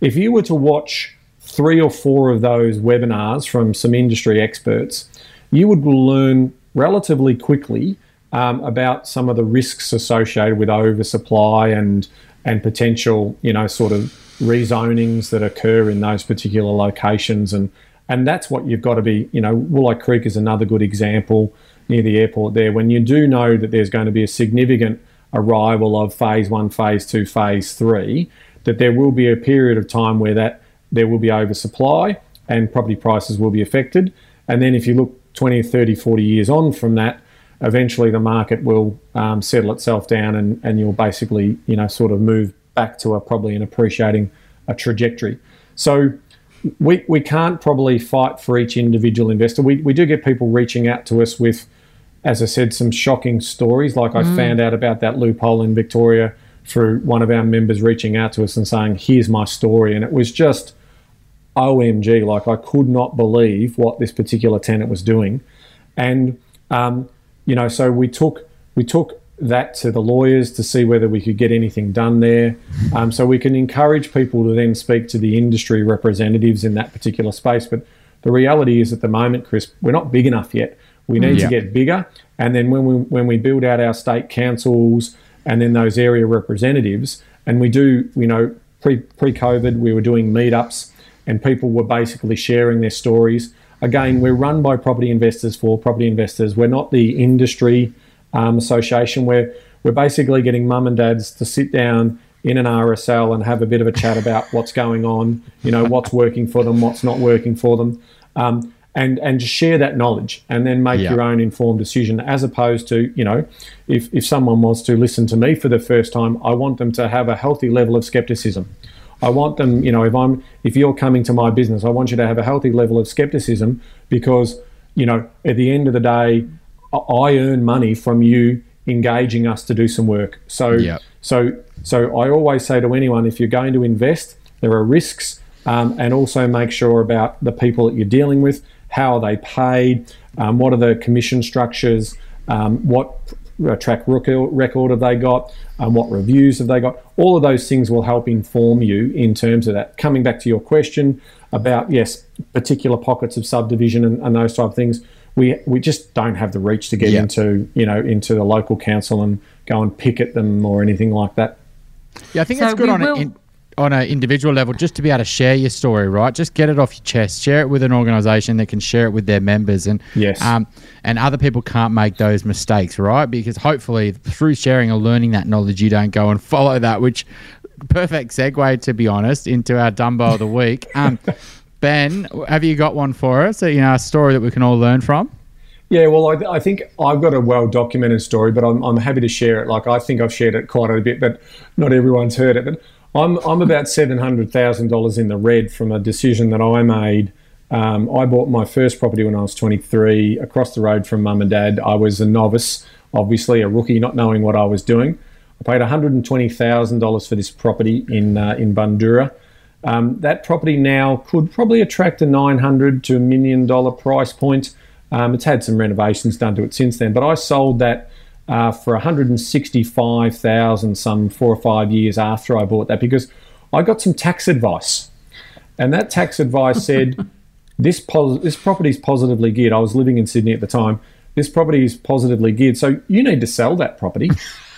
S3: if you were to watch three or four of those webinars from some industry experts, you would learn relatively quickly um, about some of the risks associated with oversupply and and potential, you know, sort of rezonings that occur in those particular locations, and and that's what you've got to be. You know, Wolli Creek is another good example near the airport there. When you do know that there's going to be a significant arrival of phase one, phase two, phase three, that there will be a period of time where that there will be oversupply and property prices will be affected. And then if you look 20, 30, 40 years on from that, eventually the market will um, settle itself down and, and you'll basically, you know, sort of move back to a probably an appreciating a trajectory. So we, we can't probably fight for each individual investor. We, we do get people reaching out to us with, as I said, some shocking stories. Like I mm. found out about that loophole in Victoria through one of our members reaching out to us and saying, Here's my story. And it was just OMG, like I could not believe what this particular tenant was doing. And, um, you know, so we took, we took that to the lawyers to see whether we could get anything done there. Um, so we can encourage people to then speak to the industry representatives in that particular space. But the reality is at the moment, Chris, we're not big enough yet. We need yeah. to get bigger. And then when we when we build out our state councils and then those area representatives, and we do, you know, pre pre COVID, we were doing meetups and people were basically sharing their stories. Again, we're run by property investors for property investors. We're not the industry um, association. We're we're basically getting mum and dads to sit down in an RSL and have a bit of a chat about what's going on. You know, what's working for them, what's not working for them. Um, and and just share that knowledge and then make yeah. your own informed decision as opposed to you know if, if someone wants to listen to me for the first time i want them to have a healthy level of skepticism I want them, you know, if I'm if you're coming to my business, I want you to have a healthy level of skepticism because, you know, at the end of the day, I earn money from you engaging us to do some work. So yep. so so I always say to anyone, if you're going to invest, there are risks, um, and also make sure about the people that you're dealing with. How are they paid? Um, what are the commission structures? Um, what track record have they got? Um, what reviews have they got? All of those things will help inform you in terms of that. Coming back to your question about yes, particular pockets of subdivision and, and those type of things, we we just don't have the reach to get yep. into you know into the local council and go and picket them or anything like that.
S2: Yeah, I think so it's good on will- it on an individual level just to be able to share your story, right? Just get it off your chest, share it with an organization that can share it with their members, and
S3: yes,
S2: um, and other people can't make those mistakes, right? Because hopefully through sharing or learning that knowledge, you don't go and follow that. Which perfect segue, to be honest, into our Dumbo of the week. Um, ben, have you got one for us? You know, a story that we can all learn from.
S3: Yeah, well, I, I, think I've got a well documented story, but I'm, I'm happy to share it. Like, I think I've shared it quite a bit, but not everyone's heard it. But I'm I'm about seven hundred thousand dollars in the red from a decision that I made. Um, I bought my first property when I was 23, across the road from mum and dad. I was a novice, obviously a rookie, not knowing what I was doing. I paid $120,000 for this property in uh, in Bundoora. Um, that property now could probably attract a 900 to a million dollar price point. Um, it's had some renovations done to it since then, but I sold that uh, for 165,000 some four or five years after I bought that because I got some tax advice, and that tax advice said this pos- this property is positively geared. I was living in Sydney at the time. This property is positively geared, so you need to sell that property.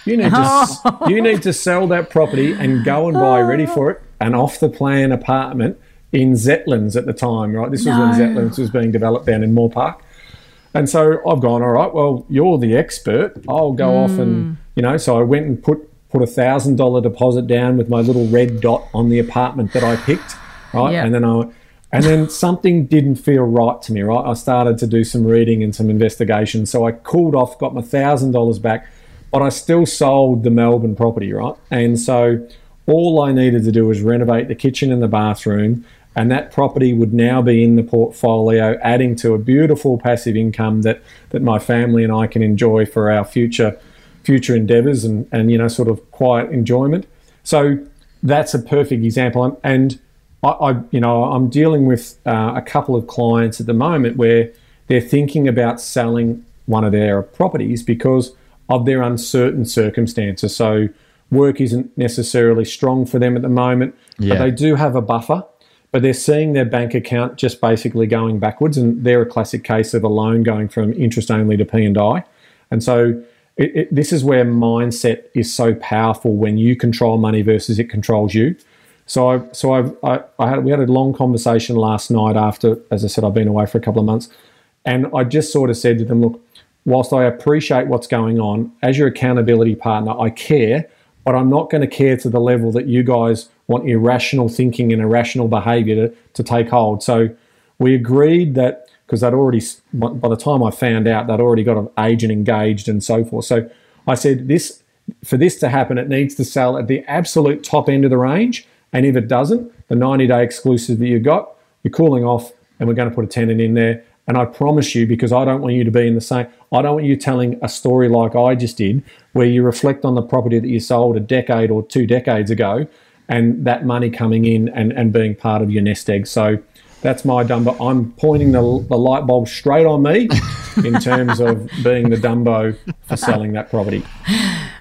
S3: You need to you need to sell that property and go and buy ready for it an off the plan apartment in Zetlands at the time. Right, this was no. when Zetlands was being developed down in Moore Park. And so I've gone, all right, well, you're the expert. I'll go mm. off and, hmm. you know, so I went and put put a thousand dollar deposit down with my little red dot on the apartment that I picked, right?
S1: Yeah.
S3: And then I and then something didn't feel right to me, right? I started to do some reading and some investigation. So I cooled off, got my thousand dollars back, but I still sold the Melbourne property, right? And so all I needed to do was renovate the kitchen and the bathroom, and that property would now be in the portfolio, adding to a beautiful passive income that that my family and I can enjoy for our future future endeavors and and you know sort of quiet enjoyment. So that's a perfect example, and I, I you know I'm dealing with uh, a couple of clients at the moment where they're thinking about selling one of their properties because of their uncertain circumstances. So work isn't necessarily strong for them at the moment,
S2: Yeah.
S3: but they do have a buffer. But they're seeing their bank account just basically going backwards, and they're a classic case of a loan going from interest only to P and I. And so it, it, this is where mindset is so powerful when you control money versus it controls you. So I so I've, I I had we had a long conversation last night after, as I said, I've been away for a couple of months, and I just sort of said to them, look, whilst I appreciate what's going on, as your accountability partner, I care, but I'm not going to care to the level that you guys want irrational thinking and irrational behaviour to, to take hold. So we agreed that because they'd already, by the time I found out, they'd already got an agent engaged and so forth. So I said, this for this to happen, it needs to sell at the absolute top end of the range. And if it doesn't, the 90 day exclusive that you got, you're cooling off, and we're going to put a tenant in there. And I promise you, because I don't want you to be in the same, I don't want you telling a story like I just did, where you reflect on the property that you sold a decade or two decades ago, and that money coming in and, and being part of your nest egg. So that's my Dumbo. I'm pointing the, the light bulb straight on me in terms of being the Dumbo for selling that property.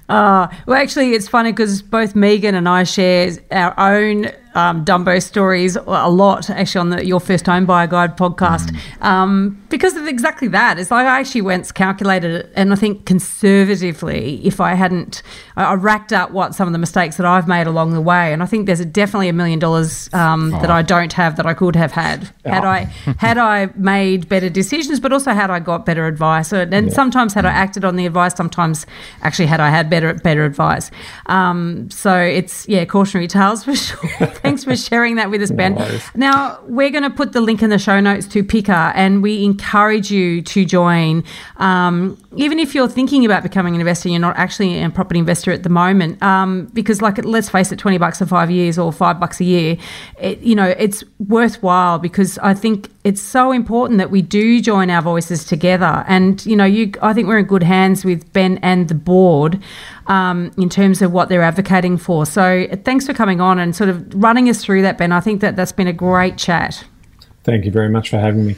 S1: Uh, well, actually, it's funny because both Megan and I share our own um, Dumbo stories a lot, actually, on the Your First Home Buyer Guide podcast, um, because of exactly that. It's like I actually went calculated it, and I think conservatively, if I hadn't, I, I racked up what some of the mistakes that I've made along the way, and I think there's a, definitely a million dollars um, that I don't have that I could have had had
S3: Oh.
S1: I had I made better decisions, but also had I got better advice, and, and sometimes had I acted on the advice, sometimes actually had I had better better advice. Um, so it's yeah, cautionary tales for sure. Thanks for sharing that with us, Ben.
S3: worries.
S1: Now we're going to put the link in the show notes to PICA, and we encourage you to join. Um, even if you're thinking about becoming an investor, you're not actually a property investor at the moment, um, because like let's face it, twenty bucks for five years or five bucks a year, it, you know, it's worthwhile because I think it's so important that we do join our voices together. And you know, you, I think we're in good hands with Ben and the board um, in terms of what they're advocating for. So thanks for coming on and sort of running us through that, Ben. I think that that's been a great chat.
S3: Thank you very much for having me.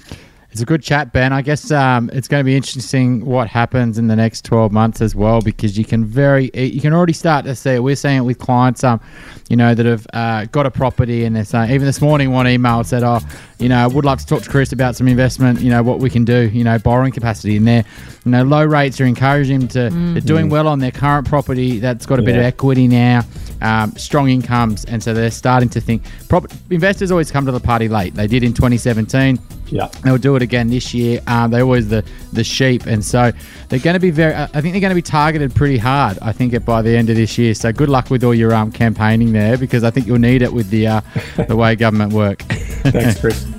S2: It's a good chat, Ben. I guess um, it's going to be interesting what happens in the next 12 months as well, because you can very, you can already start to see it. We're seeing it with clients, um, you know, that have uh, got a property and they're saying, even this morning, one email said, oh, you know, I would love to talk to Chris about some investment, you know, what we can do, you know, borrowing capacity. And they're, you know, low rates are encouraging them to, they're doing well on their current property that's got a bit of equity now, um, strong incomes. And so they're starting to think, prop- investors always come to the party late. They did in 2017.
S3: Yeah.
S2: They'll do it again this year. Um, they're always the the sheep, and so they're going to be very. I think they're going to be targeted pretty hard. I think it by the end of this year. So good luck with all your um, campaigning there, because I think you'll need it with the uh, the way government work.
S3: Thanks, Chris.